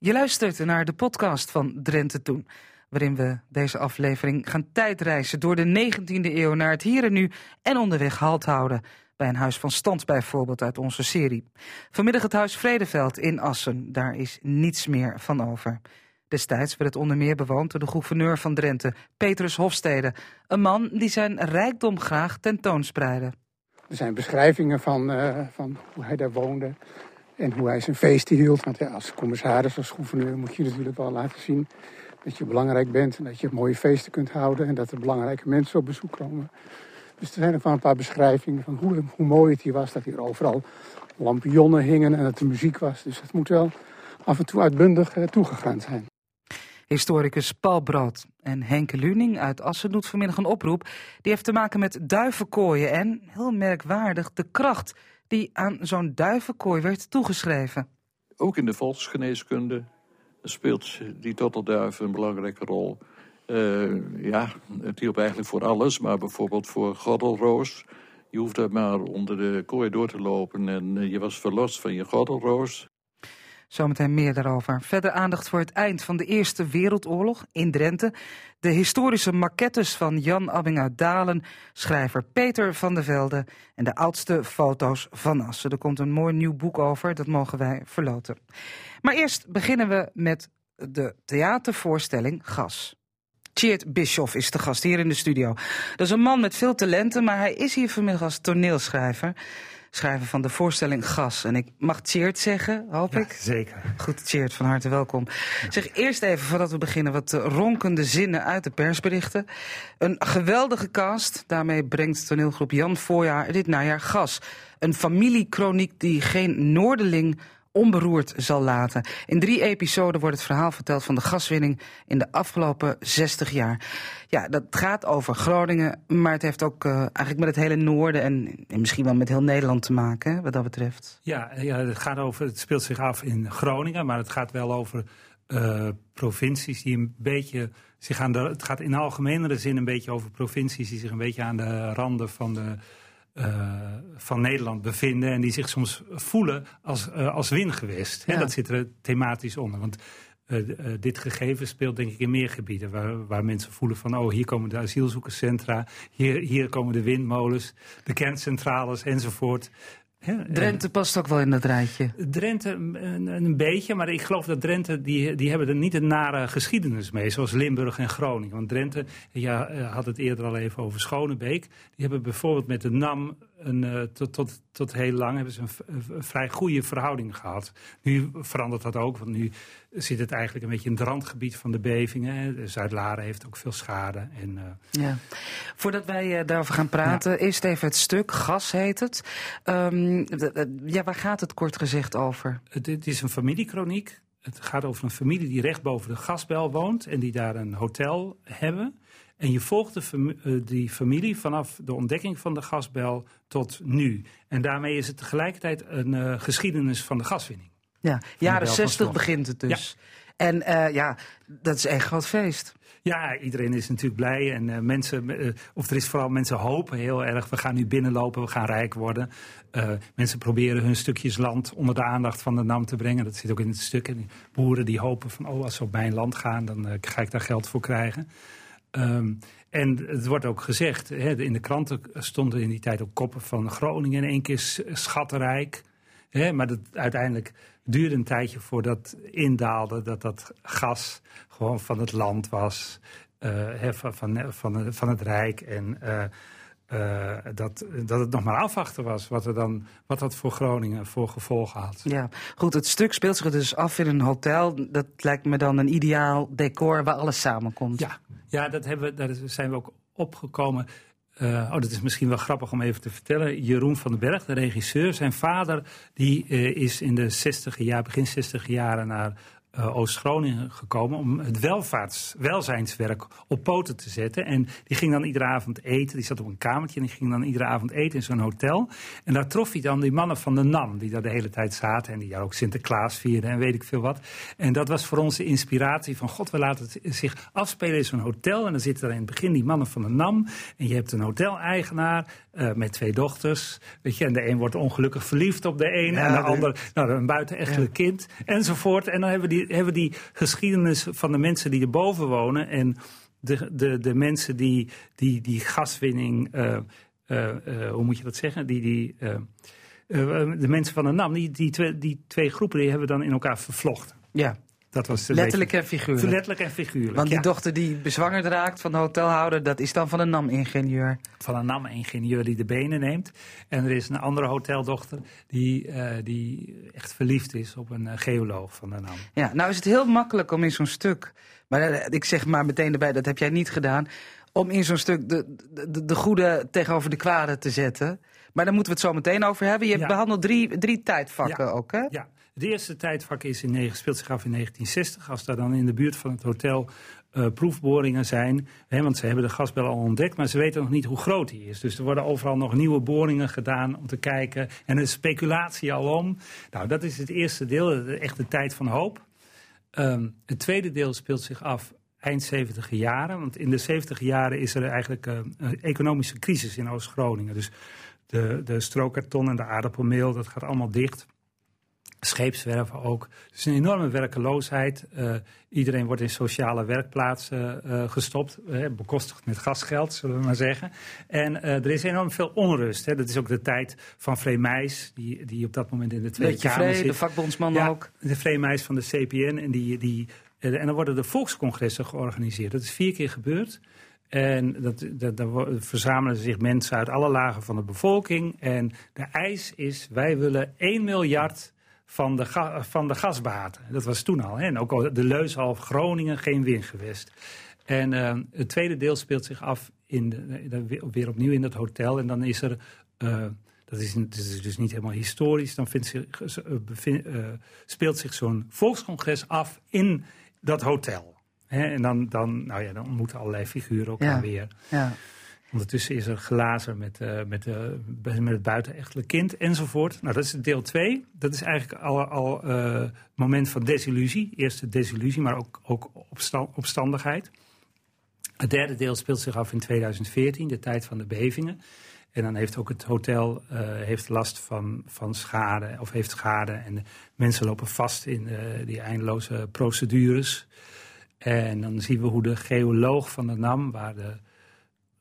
Je luistert naar de podcast van Drenthe Toen, waarin we deze aflevering gaan tijdreizen door de 19e eeuw naar het hier en nu en onderweg halt houden. Bij een huis van stand bijvoorbeeld uit onze serie. Vanmiddag het huis Vredeveld in Assen, daar is niets meer van over. Destijds werd het onder meer bewoond door de gouverneur van Drenthe, Petrus Hofstede. Een man die zijn rijkdom graag tentoonspreidde. Er zijn beschrijvingen van, uh, van hoe hij daar woonde en hoe hij zijn feesten hield. Want ja, als commissaris, als gouverneur moet je natuurlijk wel laten zien dat je belangrijk bent en dat je mooie feesten kunt houden en dat er belangrijke mensen op bezoek komen. Dus er zijn ook wel een paar beschrijvingen van hoe, hoe mooi het hier was, dat hier overal lampionnen hingen en dat er muziek was. Dus het moet wel af en toe uitbundig uh, toegegaan zijn. Historicus Paul Brood en Henke Luning uit Assen doet vanmiddag een oproep. Die heeft te maken met duivenkooien en, heel merkwaardig, de kracht die aan zo'n duivenkooi werd toegeschreven. Ook in de volksgeneeskunde speelt die tottelduif een belangrijke rol. Uh, ja, het hielp eigenlijk voor alles, maar bijvoorbeeld voor gordelroos. Je hoefde maar onder de kooi door te lopen en eh, je was verlost van je gordelroos. Zometeen meer daarover. Verder aandacht voor het eind van de Eerste Wereldoorlog in Drenthe. De historische maquettes van Jan Abbing uit Dalen, schrijver Peter van der Velde en de oudste foto's van Assen. Er komt een mooi nieuw boek over, dat mogen wij verloten. Maar eerst beginnen we met de theatervoorstelling Gas. Tjeerd Bischoff is de gast hier in de studio. Dat is een man met veel talenten, maar hij is hier vanmiddag als toneelschrijver schrijver van de voorstelling Gas. En ik mag Tjeerd zeggen, hoop ik? Zeker. Goed, Tjeerd, van harte welkom. Zeg eerst even, voordat we beginnen, wat ronkende zinnen uit de persberichten. Een geweldige cast, daarmee brengt toneelgroep Jan Voorjaar dit najaar Gas. Een familiekroniek die geen Noorderling onberoerd zal laten. In drie episoden wordt het verhaal verteld van de gaswinning in de afgelopen 60 jaar. Ja, dat gaat over Groningen, maar het heeft ook uh, eigenlijk met het hele noorden en, en, misschien wel met heel Nederland te maken, wat dat betreft. Ja, ja het, gaat over, het speelt zich af in Groningen, maar het gaat wel over uh, provincies die een beetje zich aan de. Het gaat in algemenere zin een beetje over provincies die zich een beetje aan de randen van de van Nederland bevinden en die zich soms voelen als, uh, als wingewest. Ja. Dat zit er thematisch onder. Want uh, dit gegeven speelt denk ik in meer gebieden waar, waar mensen voelen van oh hier komen de asielzoekerscentra, hier, hier komen de windmolens, de kerncentrales enzovoort. Drenthe past ook wel in dat rijtje. Drenthe een, een, beetje, maar ik geloof dat Drenthe, die, die hebben er niet een nare geschiedenis mee, zoals Limburg en Groningen. Want Drenthe, ja, had het eerder al even over Schonebeek, die hebben bijvoorbeeld met de NAM een, uh, tot, tot, tot heel lang hebben ze een, een, vrij goede verhouding gehad. Nu verandert dat ook, want nu zit het eigenlijk een beetje in het randgebied van de bevingen. Zuid-Laren heeft ook veel schade. En, uh... ja. Voordat wij uh, daarover gaan praten, ja. eerst even het stuk, gas heet het. Um, ja, waar gaat het kort gezegd over? Het, is een familiekroniek. Het gaat over een familie die recht boven de gasbel woont en die daar een hotel hebben. En je volgt de, die familie vanaf de ontdekking van de gasbel tot nu. En daarmee is het tegelijkertijd een uh, geschiedenis van de gaswinning. Ja, jaren 60 begint het dus. Ja. En uh, ja, dat is echt groot feest. Ja, iedereen is natuurlijk blij. En uh, mensen, uh, of er is vooral mensen hopen heel erg. We gaan nu binnenlopen, we gaan rijk worden. Uh, mensen proberen hun stukjes land onder de aandacht van de NAM te brengen. Dat zit ook in het stuk. En boeren die hopen van, oh, als ze op mijn land gaan, dan ga ik daar geld voor krijgen. Um, en het wordt ook gezegd, in de kranten stonden in die tijd ook koppen van Groningen in één keer schattenrijk. Maar dat, uiteindelijk duurde een tijdje voordat indaalde dat dat gas gewoon van het land was, uh, van, van, van, het Rijk. En uh, uh, dat, dat het nog maar afwachten was wat, er dan, wat dat voor Groningen voor gevolgen had. Ja, goed, het stuk speelt zich dus af in een hotel. Dat lijkt me dan een ideaal decor waar alles samenkomt. Ja, ja dat hebben, daar zijn we ook opgekomen. Uh, oh, dat is misschien wel grappig om even te vertellen. Jeroen van den Berg, de regisseur, zijn vader, die uh, is in de 60 jaar, begin 60 jaren naar uh, Oost-Groningen gekomen om het welvaarts, welzijnswerk op poten te zetten. En die ging dan iedere avond eten. Die zat op een kamertje en die ging dan iedere avond eten in zo'n hotel. En daar trof hij dan die mannen van de NAM, die daar de hele tijd zaten. En die daar ook Sinterklaas vierden en weet ik veel wat. En dat was voor ons de inspiratie van God, we laten het zich afspelen in zo'n hotel. En dan zitten er in het begin die mannen van de NAM. En je hebt een hoteleigenaar uh, met twee dochters. Weet je, en de een wordt ongelukkig verliefd op de een. Ja, en de, de ander, nou, een buitenechtelijk ja. kind. Enzovoort. En dan hebben we die hebben die geschiedenis van de mensen die erboven wonen en de, de, de mensen die die, die gaswinning, uh, uh, uh, hoe moet je dat zeggen, die, die, de mensen van de NAM, die, die, twee, die twee groepen die hebben dan in elkaar vervlochten. Ja. Dat was letterlijk en figuurlijk. Letterlijk en figuurlijk. Want die ja. dochter die bezwangerd raakt van de hotelhouder, dat is dan van een NAM-ingenieur. Van een NAM-ingenieur die de benen neemt. En er is een andere hoteldochter die, uh, die echt verliefd is op een uh, geoloog van de NAM. Ja, nou is het heel makkelijk om in zo'n stuk, maar uh, ik zeg maar meteen erbij, dat heb jij niet gedaan, om in zo'n stuk de, de, de goede tegenover de kwade te zetten. Maar daar moeten we het zo meteen over hebben. Je hebt Ja. behandeld drie, drie tijdvakken Ja. ook, hè? Ja, het eerste tijdvak is in, speelt zich af in 1960. Als daar dan in de buurt van het hotel eh, proefboringen zijn. Hè, want ze hebben de gasbel al ontdekt, maar ze weten nog niet hoe groot die is. Dus er worden overal nog nieuwe boringen gedaan om te kijken. En er is speculatie al om. Nou, dat is het eerste deel, de- echt de tijd van hoop. Ehm, het tweede deel speelt zich af eind 70 jaren. Want in de 70 jaren is er eigenlijk eh, een economische crisis in Oost-Groningen. Dus de, de strookkarton en de aardappelmeel, dat gaat allemaal dicht. Scheepswerven ook. Dus een enorme werkeloosheid. Eh, iedereen wordt in sociale werkplaatsen eh, gestopt. eh, bekostigd met gasgeld, zullen we maar zeggen. En er is enorm veel onrust. Hè. Dat is ook de tijd van Vreemijs, die, die op dat moment in de Tweede Beetje Kamer zit. de vakbondsman Ja, ook. de Vreemijs van de CPN. En, die, die, en dan worden de volkscongressen georganiseerd. Dat is vier keer gebeurd. En dat, dat, daar verzamelen zich mensen uit alle lagen van de bevolking. En de eis is, wij willen 1 miljard van de, ga- van de gasbaten. Dat was toen al. Hè? En ook al de Leushalf, Groningen, geen windgewest. En eh, het tweede deel speelt zich af in de, de- weer- opnieuw in dat hotel. En dan is er... eh, dat is, dat is dus niet helemaal historisch. Dan vindt zich, eh, eh, speelt zich zo'n volkscongres af in dat hotel. Hè, en dan, dan, nou ja, dan ontmoeten allerlei figuren elkaar Ja. weer. Ja. Ondertussen is er glazen met, eh, met, eh, met het buitenechtelijk kind enzovoort. Nou, dat is deel 2. Dat is eigenlijk al, al eh, moment van desillusie. Eerste desillusie, maar ook, ook opsta- opstandigheid. Het derde deel speelt zich af in 2014, de tijd van de bevingen. En dan heeft ook het hotel heeft last van, van schade, of heeft schade. En de mensen lopen vast in die eindeloze procedures. En dan zien we hoe de geoloog van de NAM, waar de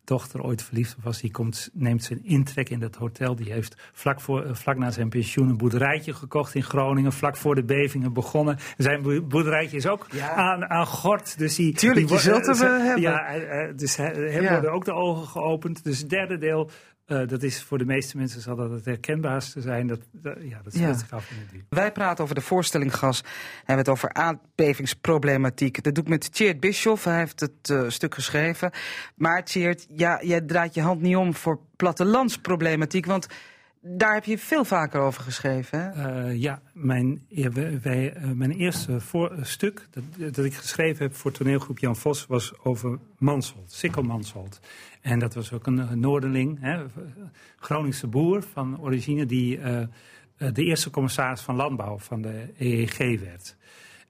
dochter ooit verliefd was, die komt, neemt zijn intrek in dat hotel. Die heeft vlak, voor, eh, vlak na zijn pensioen een boerderijtje gekocht in Groningen, vlak voor de bevingen begonnen. Zijn boe- boerderijtje is ook Ja. aan, aan gort. Dus die, Tuurlijk, die je wordt- zult hem, eh, eh, hebben. Ja, dus hem Ja. worden ook de ogen geopend. Dus het derde deel, eh, dat is voor de meeste mensen zal dat het herkenbaarste zijn. Dat, dat, ja, dat speelt Ja. zich af in het duur. Wij praten over de voorstelling gas. Hebben het over aardbevingsproblematiek. Dat doe ik met Tjeerd Bischoff. Hij heeft het eh, stuk geschreven. Maar Tjeerd, ja, jij draait je hand niet om voor plattelandsproblematiek. Want daar heb je veel vaker over geschreven. Hè? Eh, ja, mijn, ja, wij- eh, mijn eerste stuk dat, dat ik geschreven heb voor toneelgroep Jan Vos was over Mansholt, Sikkel Mansholt. En dat was ook een, Noorderling, hè, Groningse boer van origine, die eh, de eerste commissaris van landbouw van de EEG werd.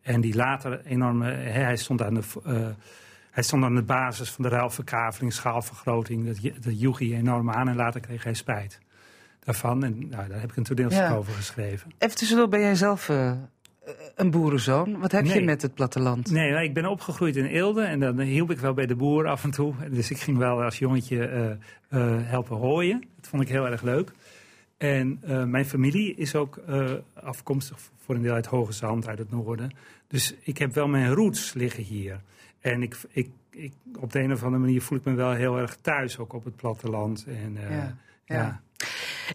En die later enorm, hij stond aan de... hij stond aan de basis van de ruilverkaveling, schaalvergroting. Dat, dat joeg hij enorm aan en later kreeg hij spijt daarvan. En nou, daar heb ik een toneelstuk Ja. over geschreven. Even tussendoor, ben jij zelf eh, een boerenzoon? Wat heb je met het platteland? Nee, maar ik ben opgegroeid in Eelde en dan hielp ik wel bij de boer af en toe. Dus ik ging wel als jongetje eh, eh, helpen hooien. Dat vond ik heel erg leuk. En mijn familie is ook afkomstig voor een deel uit Hoge Zand, uit het noorden. Dus ik heb wel mijn roots liggen hier. En ik, ik, ik, op de een of andere manier voel ik me wel heel erg thuis, ook op het platteland. En, Ja, ja. ja.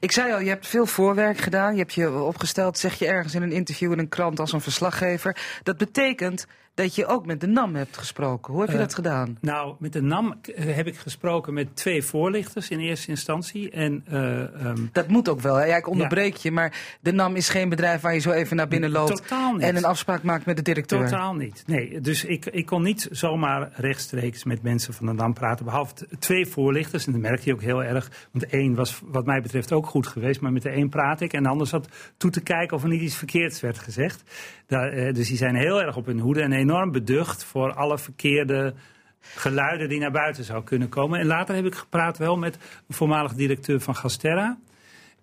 Ik zei al, je hebt veel voorwerk gedaan. Je hebt je opgesteld, zeg je ergens in een interview in een krant als een verslaggever. Dat betekent dat je ook met de NAM hebt gesproken. Hoe heb je Eh, dat gedaan? Nou, met de NAM eh, heb ik gesproken met twee voorlichters in eerste instantie. En eh, ehm, Dat moet ook wel. hè? Ja, ik onderbreek je, maar de NAM is geen bedrijf waar je zo even naar binnen loopt Totaal niet. en een afspraak maakt met de directeur. Totaal niet. Nee, dus ik, ik kon niet zomaar rechtstreeks met mensen van de NAM praten. Behalve twee voorlichters. En dat merkte je ook heel erg. Want één was wat mij betreft ook goed geweest. Maar met de een praat ik. En de ander zat toe te kijken of er niet iets verkeerds werd gezegd. Daar, dus die zijn heel erg op hun hoede. En enorm beducht voor alle verkeerde geluiden die naar buiten zou kunnen komen. En later heb ik gepraat wel met een voormalig directeur van Gasterra.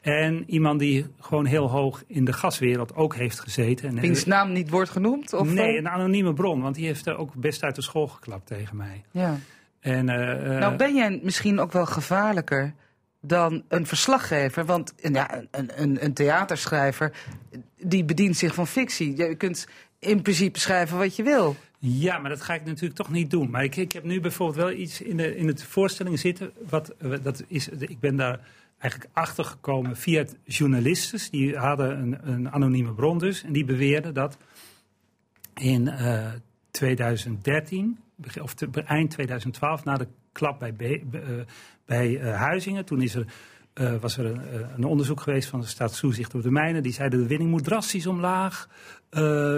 En iemand die gewoon heel hoog in de gaswereld ook heeft gezeten. En, Wiens naam niet wordt genoemd? Of nee, een anonieme bron, want die heeft er ook best uit de school geklapt tegen mij. Ja. En, uh, nou, ben jij misschien ook wel gevaarlijker dan een verslaggever? Want ja, een, een, een theaterschrijver die bedient zich van fictie. Je kunt in principe schrijven wat je wil. Ja, maar dat ga ik natuurlijk toch niet doen. Maar ik, ik heb nu bijvoorbeeld wel iets in de, in de voorstelling zitten. Wat, dat is, ik ben daar eigenlijk achtergekomen via journalisten. Die hadden een, een anonieme bron dus. En die beweerden dat in uh, 2013, of te, eind 2012, na de klap bij, uh, bij uh, Huizingen. Toen is er, uh, was er een, een, onderzoek geweest van de staatstoezicht op de mijnen. Die zeiden de winning moet drastisch omlaag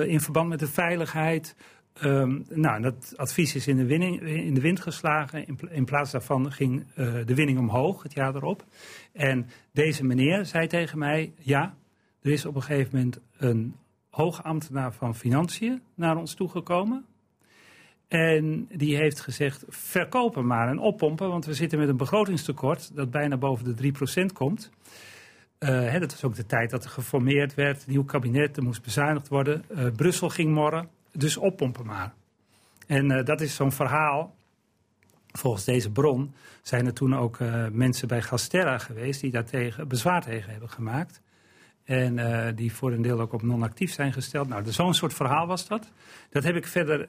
in verband met de veiligheid. Um, nou, dat advies is in de, winning, in de wind geslagen. In, plaats daarvan ging uh, de winning omhoog het jaar erop. En deze meneer zei tegen mij: Ja, er is op een gegeven moment een hoogambtenaar van Financiën naar ons toegekomen. En die heeft gezegd: verkopen maar en oppompen, want we zitten met een begrotingstekort dat bijna boven de 3% komt. Uh, hè, dat was ook de tijd dat er geformeerd werd, nieuw kabinet, er moest bezuinigd worden. Uh, Brussel ging morren. Dus oppompen maar. En uh, dat is zo'n verhaal. Volgens deze bron zijn er toen ook mensen bij Gasterra geweest die daar tegen, bezwaar tegen hebben gemaakt. En uh, die voor een deel ook op non-actief zijn gesteld. Nou, zo'n soort verhaal was dat. Dat heb ik verder.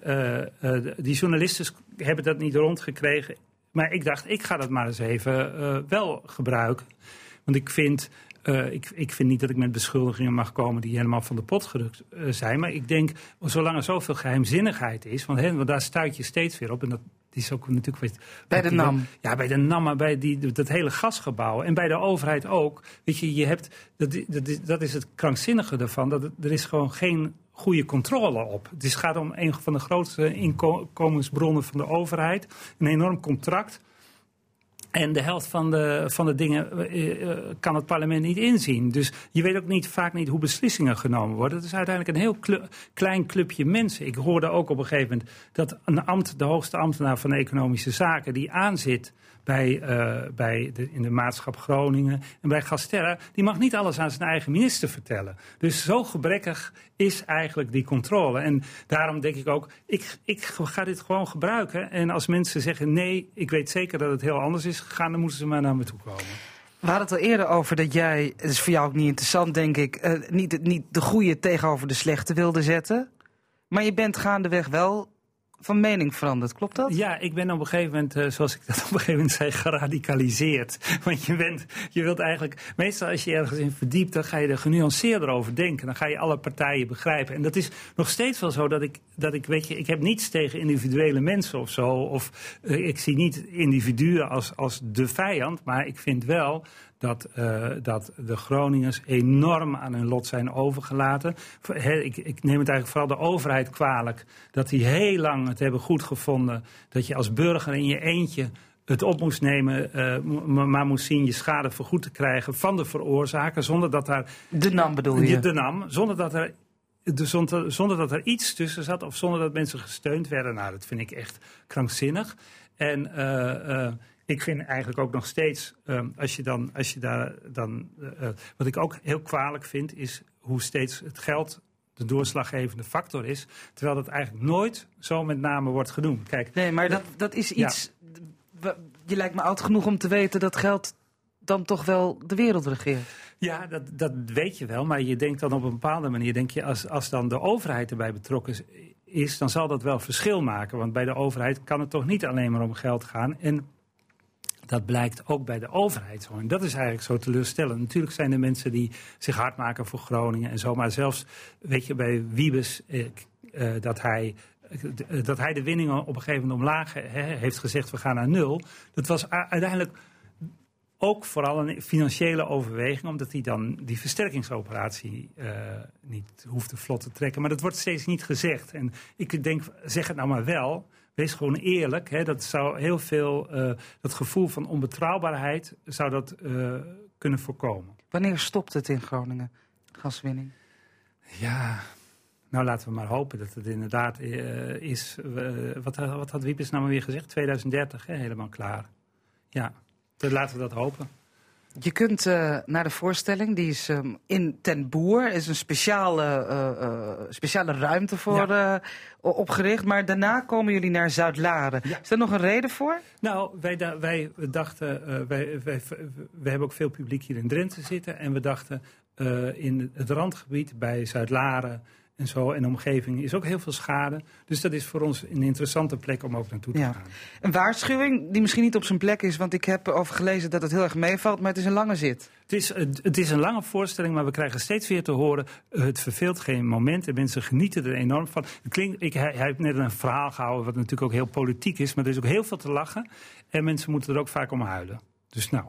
die journalisten hebben dat niet rondgekregen. Maar ik dacht, ik ga dat maar eens even wel gebruiken. Want ik vind ik, ik, vind niet dat ik met beschuldigingen mag komen die helemaal van de pot gerukt zijn. Maar ik denk, zolang er zoveel geheimzinnigheid is, want, want daar stuit je steeds weer op. En dat is ook natuurlijk. Weet, bij de NAM. Ja, bij de NAM, maar bij die, dat hele gasgebouw. En bij de overheid ook. Weet je, je hebt. Dat, dat, is, dat is het krankzinnige ervan. Dat er is gewoon geen goede controle op. Het is, gaat om een van de grootste inkomensbronnen van de overheid. Een enorm contract en de helft van de, van de dingen uh, kan het parlement niet inzien. Dus je weet ook niet, vaak niet hoe beslissingen genomen worden. Het is uiteindelijk een heel klein clubje mensen. Ik hoorde ook op een gegeven moment dat een ambt, de hoogste ambtenaar van economische zaken, die aanzit bij, uh, bij de, in de maatschap Groningen en bij Gasterra, die mag niet alles aan zijn eigen minister vertellen. Dus zo gebrekkig is eigenlijk die controle. En daarom denk ik ook, ik, ik ga dit gewoon gebruiken. En als mensen zeggen nee, ik weet zeker dat het heel anders is gegaan, dan moeten ze maar naar me toe komen. We hadden het al eerder over dat jij, het is voor jou ook niet interessant denk ik, uh, niet, niet de goede tegenover de slechte wilde zetten. Maar je bent gaandeweg wel van mening veranderd, klopt dat? Ja, ik ben op een gegeven moment, uh, zoals ik dat op een gegeven moment zei, geradicaliseerd. Want je, bent, je wilt eigenlijk, meestal als je ergens in verdiept, dan ga je er genuanceerder over denken. Dan ga je alle partijen begrijpen. En dat is nog steeds wel zo dat ik, dat ik weet je, ik heb niets tegen individuele mensen of zo. Of uh, ik zie niet individuen als, als de vijand, maar ik vind wel dat, uh, dat de Groningers enorm aan hun lot zijn overgelaten. Ik, ik, neem het eigenlijk vooral de overheid kwalijk dat die heel lang het hebben goedgevonden dat je als burger in je eentje het op moest nemen, uh, maar moest zien je schade vergoed te krijgen van de veroorzaker, zonder dat daar... De NAM bedoel je? De NAM, zonder dat er zonder, zonder, dat er iets tussen zat of zonder dat mensen gesteund werden. Nou, dat vind ik echt krankzinnig. En uh, uh, ik vind eigenlijk ook nog steeds, um, als, je dan, als je daar dan. Uh, wat ik ook heel kwalijk vind, is hoe steeds het geld de doorslaggevende factor is. Terwijl dat eigenlijk nooit zo met name wordt genoemd. Kijk, nee, maar dat, dat is iets. Ja. Je lijkt me oud genoeg om te weten dat geld dan toch wel de wereld regeert. Ja, dat, dat weet je wel. Maar je denkt dan op een bepaalde manier, denk je, als, als dan de overheid erbij betrokken is, dan zal dat wel verschil maken. Want bij de overheid kan het toch niet alleen maar om geld gaan. En dat blijkt ook bij de overheid zo. En dat is eigenlijk zo teleurstellend. Natuurlijk zijn er mensen die zich hard maken voor Groningen en zo. Maar zelfs, weet je, bij Wiebes, eh, uh, dat hij dat hij de winningen op een gegeven moment omlaag heeft gezegd, we gaan naar nul. Dat was uiteindelijk ook vooral een financiële overweging, omdat hij dan die versterkingsoperatie uh, niet hoefde vlot te trekken. Maar dat wordt steeds niet gezegd. En ik denk, zeg het nou maar wel. Wees gewoon eerlijk. Hè, dat zou heel veel, uh, dat gevoel van onbetrouwbaarheid zou dat uh, kunnen voorkomen. Wanneer stopt het in Groningen, gaswinning? Ja, nou laten we maar hopen dat het inderdaad uh, is. wat, wat had Wiepes nou maar weer gezegd? 2030, hè, helemaal klaar. Ja, dus laten we dat hopen. Je kunt uh, naar de voorstelling, die is um, in Ten Boer. is een speciale, uh, uh, speciale ruimte voor ja. opgericht. Maar daarna komen jullie naar Zuid-Laren. Ja. Is daar nog een reden voor? Nou, wij, wij dachten, wij, wij, wij, hebben ook veel publiek hier in Drenthe zitten. En we dachten in het randgebied bij Zuid-Laren en zo. En de omgeving is ook heel veel schade. Dus dat is voor ons een interessante plek om ook naartoe te ja. gaan. Een waarschuwing die misschien niet op zijn plek is, want ik heb over gelezen dat het heel erg meevalt, maar het is een lange zit. Het is, het is een lange voorstelling, maar we krijgen steeds weer te horen, het verveelt geen moment en mensen genieten er enorm van. Het klinkt, ik, hij, hij heeft net een verhaal gehouden wat natuurlijk ook heel politiek is, maar er is ook heel veel te lachen en mensen moeten er ook vaak om huilen. Dus nou.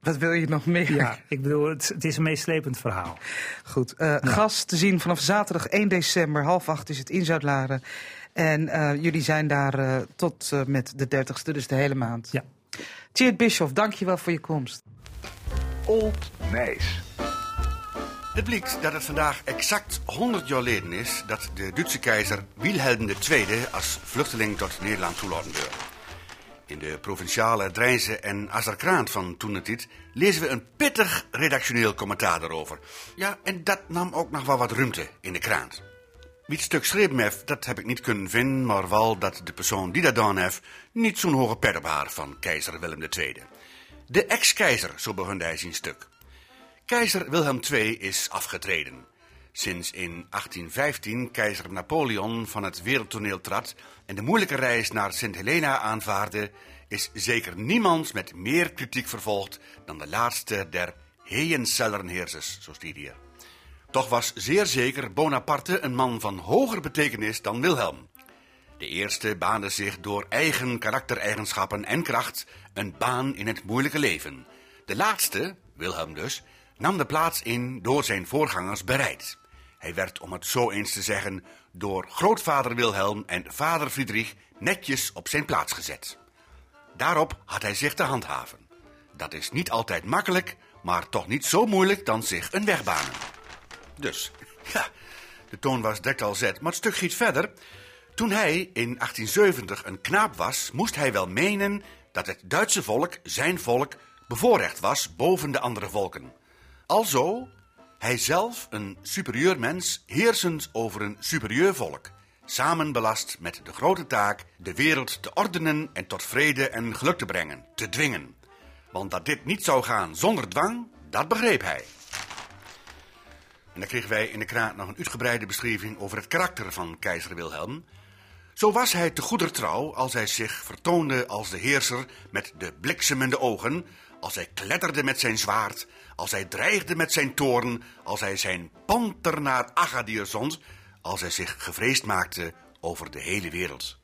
Wat wil je nog meer? Ja, ik bedoel, het, het is een meeslepend verhaal. Goed. Uh, Gast te zien vanaf zaterdag 1 december, half acht is het in Zuid-Laren. En uh, jullie zijn daar uh, tot met de 30ste, dus de hele maand. Ja. Tjeerd Bischoff, dankjewel voor je komst. Old Nijs. Het blijkt dat het vandaag exact 100 jaar geleden is dat de Duitse keizer Wilhelm II als vluchteling tot Nederland toelaten werd. In de provinciale Drijnse en Azerkraant van toen het lezen we een pittig redactioneel commentaar daarover. Ja, en dat nam ook nog wel wat ruimte in de krant. Wie het stuk schreef heeft, dat heb ik niet kunnen vinden, maar wel dat de persoon die dat gedaan heeft niet zo'n hoge pet van keizer Willem II. De ex-keizer, zo begon hij zijn stuk. Keizer Wilhelm II is afgetreden. Sinds in 1815 keizer Napoleon van het wereldtoneel trad en de moeilijke reis naar Sint Helena aanvaarde, is zeker niemand met meer kritiek vervolgd dan de laatste der Heejencellenheersers, zo stiet hier. Toch was zeer zeker Bonaparte een man van hoger betekenis dan Wilhelm. De eerste baande zich door eigen karaktereigenschappen en kracht een baan in het moeilijke leven. De laatste, Wilhelm dus, nam de plaats in door zijn voorgangers bereid. Hij werd, om het zo eens te zeggen, door grootvader Wilhelm en vader Friedrich netjes op zijn plaats gezet. Daarop had hij zich te handhaven. Dat is niet altijd makkelijk, maar toch niet zo moeilijk dan zich een weg banen. Dus, ja, de toon was al zet, maar het stuk giet verder. Toen hij in 1870 een knaap was, moest hij wel menen dat het Duitse volk, zijn volk, bevoorrecht was boven de andere volken. Alzo hij zelf, een superieur mens, heersend over een superieur volk. Samen belast met de grote taak de wereld te ordenen en tot vrede en geluk te brengen, te dwingen. Want dat dit niet zou gaan zonder dwang, dat begreep hij. En dan kregen wij in de kraat nog een uitgebreide beschrijving over het karakter van keizer Wilhelm. Zo was hij te goeder trouw als hij zich vertoonde als de heerser met de bliksemende ogen, als hij kletterde met zijn zwaard, als hij dreigde met zijn toorn, als hij zijn panter naar Agadir zond, als hij zich gevreesd maakte over de hele wereld.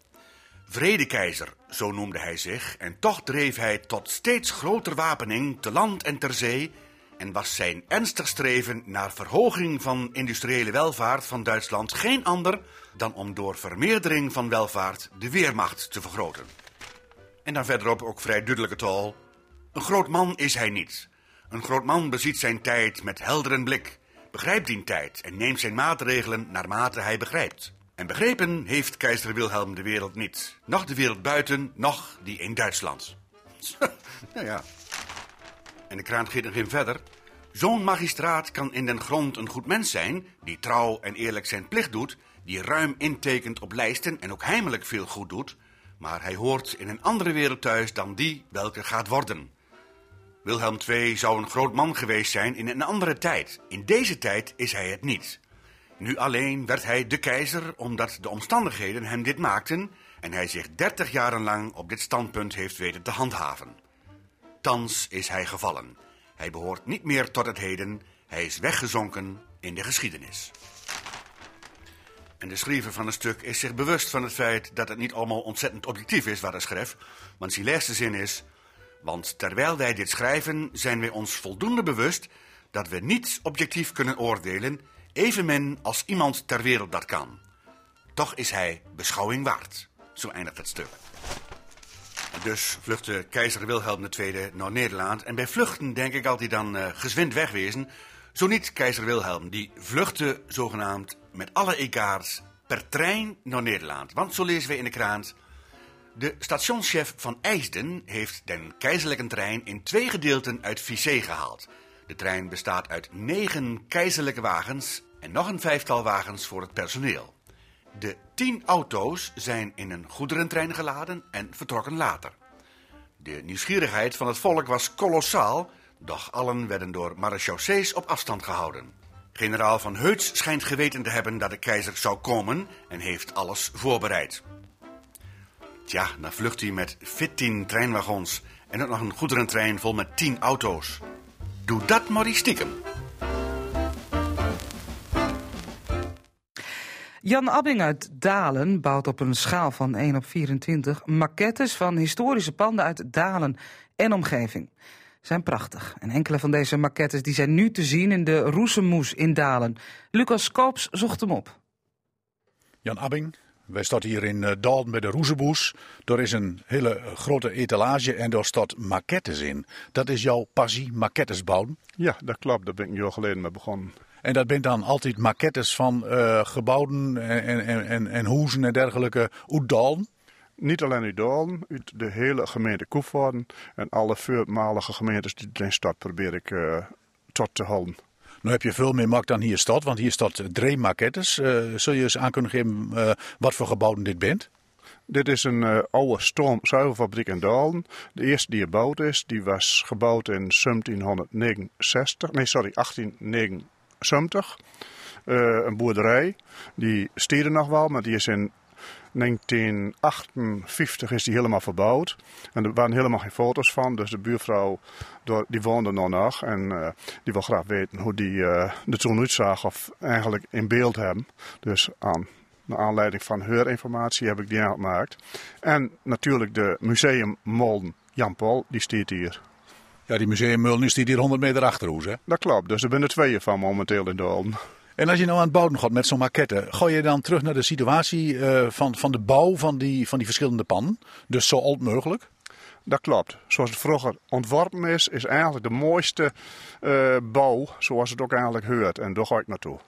Vredekeizer, zo noemde hij zich, en toch dreef hij tot steeds groter wapening te land en ter zee, en was zijn ernstig streven naar verhoging van industriële welvaart van Duitsland geen ander dan om door vermeerdering van welvaart de weermacht te vergroten. En dan verderop ook vrij duidelijke taal. Een groot man is hij niet, een groot man beziet zijn tijd met heldere blik, begrijpt die tijd en neemt zijn maatregelen naarmate hij begrijpt. En begrepen heeft keizer Wilhelm de wereld niet. Nog de wereld buiten, nog die in Duitsland. nou ja. En de kraan gaat nog in verder. Zo'n magistraat kan in den grond een goed mens zijn, die trouw en eerlijk zijn plicht doet, die ruim intekent op lijsten en ook heimelijk veel goed doet, maar hij hoort in een andere wereld thuis dan die welke gaat worden. Wilhelm II zou een groot man geweest zijn in een andere tijd. In deze tijd is hij het niet. Nu alleen werd hij de keizer omdat de omstandigheden hem dit maakten en hij zich dertig jaren lang op dit standpunt heeft weten te handhaven. Thans is hij gevallen. Hij behoort niet meer tot het heden, hij is weggezonken in de geschiedenis. En de schrijver van het stuk is zich bewust van het feit dat het niet allemaal ontzettend objectief is wat hij schrijft, want zijn laatste zin is... Want terwijl wij dit schrijven, zijn wij ons voldoende bewust dat we niet objectief kunnen oordelen, evenmin als iemand ter wereld dat kan. Toch is hij beschouwing waard. Zo eindigt het stuk. Dus vluchtte keizer Wilhelm II naar Nederland. En bij vluchten denk ik altijd dan uh, gezwind wegwezen. Zo niet keizer Wilhelm, die vluchtte zogenaamd met alle egaars per trein naar Nederland. Want zo lezen we in de krant... De stationschef van IJsden heeft den keizerlijke trein in twee gedeelten uit Vissé gehaald. De trein bestaat uit negen keizerlijke wagens en nog een vijftal wagens voor het personeel. De tien auto's zijn in een goederentrein geladen en vertrokken later. De nieuwsgierigheid van het volk was kolossaal, doch allen werden door marechaussees op afstand gehouden. Generaal van Heuts schijnt geweten te hebben dat de keizer zou komen en heeft alles voorbereid. Tja, dan vlucht hij met 14 treinwagons en ook nog een goederentrein vol met 10 auto's. Doe dat maar eens stiekem. Jan Abbing uit Dalen bouwt op een schaal van 1 op 24 maquettes van historische panden uit Dalen en omgeving. Zijn prachtig. En enkele van deze maquettes die zijn nu te zien in de Roesemoes in Dalen. Lucas Koops zocht hem op. Jan Abbing, wij staan hier in uh, Dalen bij de Roezeboes. Er is een hele grote etalage en daar staat maquettes in. Dat is jouw passie, maquettes bouwen? Ja, dat klopt. Daar ben ik een jaar geleden mee begonnen. En dat bent dan altijd maquettes van uh, gebouwen en, en, en, en hoezen en dergelijke uit Dalen? Niet alleen uit Dalen, uit de hele gemeente Koevoorden en alle voormalige gemeentes die erin stad probeer ik uh, tot te houden. Nu heb je veel meer mak dan hier staat, want hier staat drie maquettes. Uh, zul je eens aan kunnen geven uh, wat voor gebouwen dit bent? Dit is een uh, oude stoomzuivelfabriek in Dalen. De eerste die gebouwd is, die was gebouwd in 1769, nee sorry, 1879. een boerderij, die stierde nog wel, maar die is in 1958 is die helemaal verbouwd. En er waren helemaal geen foto's van. Dus de buurvrouw die woonde nog nog. En uh, die wil graag weten hoe die uh, er toen uitzag. Of eigenlijk in beeld hebben. Dus aan naar aanleiding van haar informatie heb ik die aangemaakt. En natuurlijk de museummolden Jan Paul, die staat hier. Ja, die museummulden is die hier 100 meter achterhoes, hè? Dat klopt. Dus er zijn er tweeën van momenteel in Dolen. En als je nou aan het bouwen gaat met zo'n maquette, ga je dan terug naar de situatie uh, van, van de bouw van die, van die verschillende pannen? Dus zo oud mogelijk? Dat klopt. Zoals het vroeger ontworpen is, is eigenlijk de mooiste uh, bouw zoals het ook eigenlijk hoort. En daar ga ik naartoe.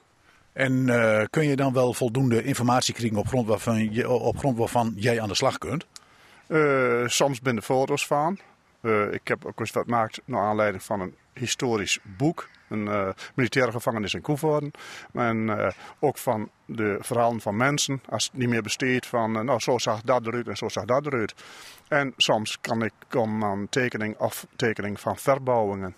En uh, kun je dan wel voldoende informatie krijgen op grond waarvan, je, op grond waarvan jij aan de slag kunt? soms ben er foto's van. ik heb ook eens wat gemaakt naar aanleiding van een historisch boek een uh, militaire gevangenis in Koevoorden. En uh, ook van de verhalen van mensen, als het niet meer besteedt, van uh, nou zo zag dat eruit en zo zag dat eruit. En soms kan ik komen aan tekening of tekening van verbouwingen.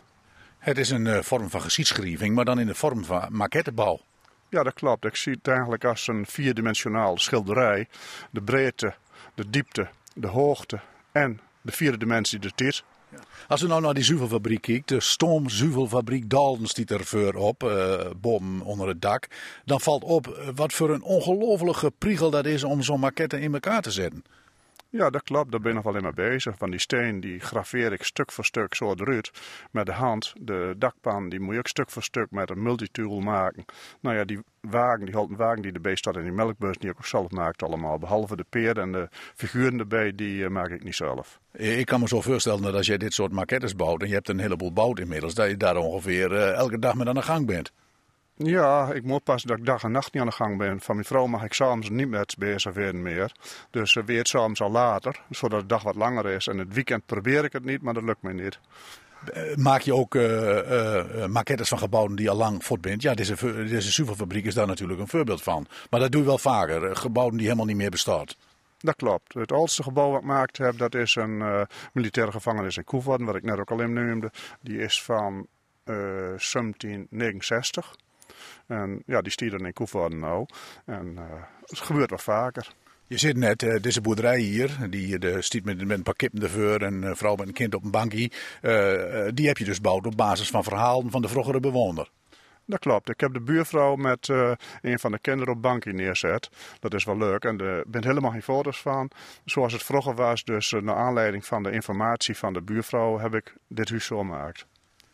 Het is een vorm van geschiedschrijving, maar dan in de vorm van maquettebouw. Ja, dat klopt. Ik zie het eigenlijk als een vierdimensionaal schilderij. De breedte, de diepte, de hoogte en de vierde dimensie, de tijd. Als we nou naar die zuivelfabriek kijkt, de stoomzuivelfabriek Dalden stiet er voor op, uh, bom onder het dak. Dan valt op uh, wat voor een ongelofelijke priegel dat is om zo'n maquette in elkaar te zetten. Ja, dat klopt. Daar ben ik nog wel in mee bezig. Van die steen die graveer ik stuk voor stuk zo eruit met de hand. De dakpan die moet je ook stuk voor stuk met een multitool maken. Nou ja, die wagen, die houten wagen die erbij staat in die melkbus, die ik ook zelf maakt allemaal. Behalve de peer en de figuren erbij, die uh, maak ik niet zelf. Ik kan me zo voorstellen dat als jij dit soort maquettes bouwt en je hebt een heleboel bouwd inmiddels, dat je daar ongeveer uh, elke dag mee aan de gang bent. Ja, ik moet pas dat ik dag en nacht niet aan de gang ben. Van mijn vrouw mag ik s'avonds niet met bezig werden meer. Dus ze weet s'avonds al later, zodat de dag wat langer is. En het weekend probeer ik het niet, maar dat lukt me niet. Maak je ook uh, uh, maquettes van gebouwen die al lang voort bent? Ja, deze, deze Suva-fabriek is daar natuurlijk een voorbeeld van. Maar dat doe je wel vaker, gebouwen die helemaal niet meer bestaan. Dat klopt. Het oudste gebouw wat ik gemaakt heb, dat is een uh, militaire gevangenis in Koevoorden, wat ik net ook al in noemde. Die is van 1769. En ja, die stieren in Koevoorden nou. En uh, het gebeurt wel vaker. Je zit net, uh, deze boerderij hier, die de stiet met, met een paar kippen ervoor en een vrouw met een kind op een bankje. Uh, die heb je dus gebouwd op basis van verhalen van de vroegere bewoner. Dat klopt. Ik heb de buurvrouw met uh, een van de kinderen op bankje neerzet. Dat is wel leuk. En er bent helemaal geen foto's van. Zoals het vroeger was, dus naar aanleiding van de informatie van de buurvrouw, heb ik dit huis zo gemaakt.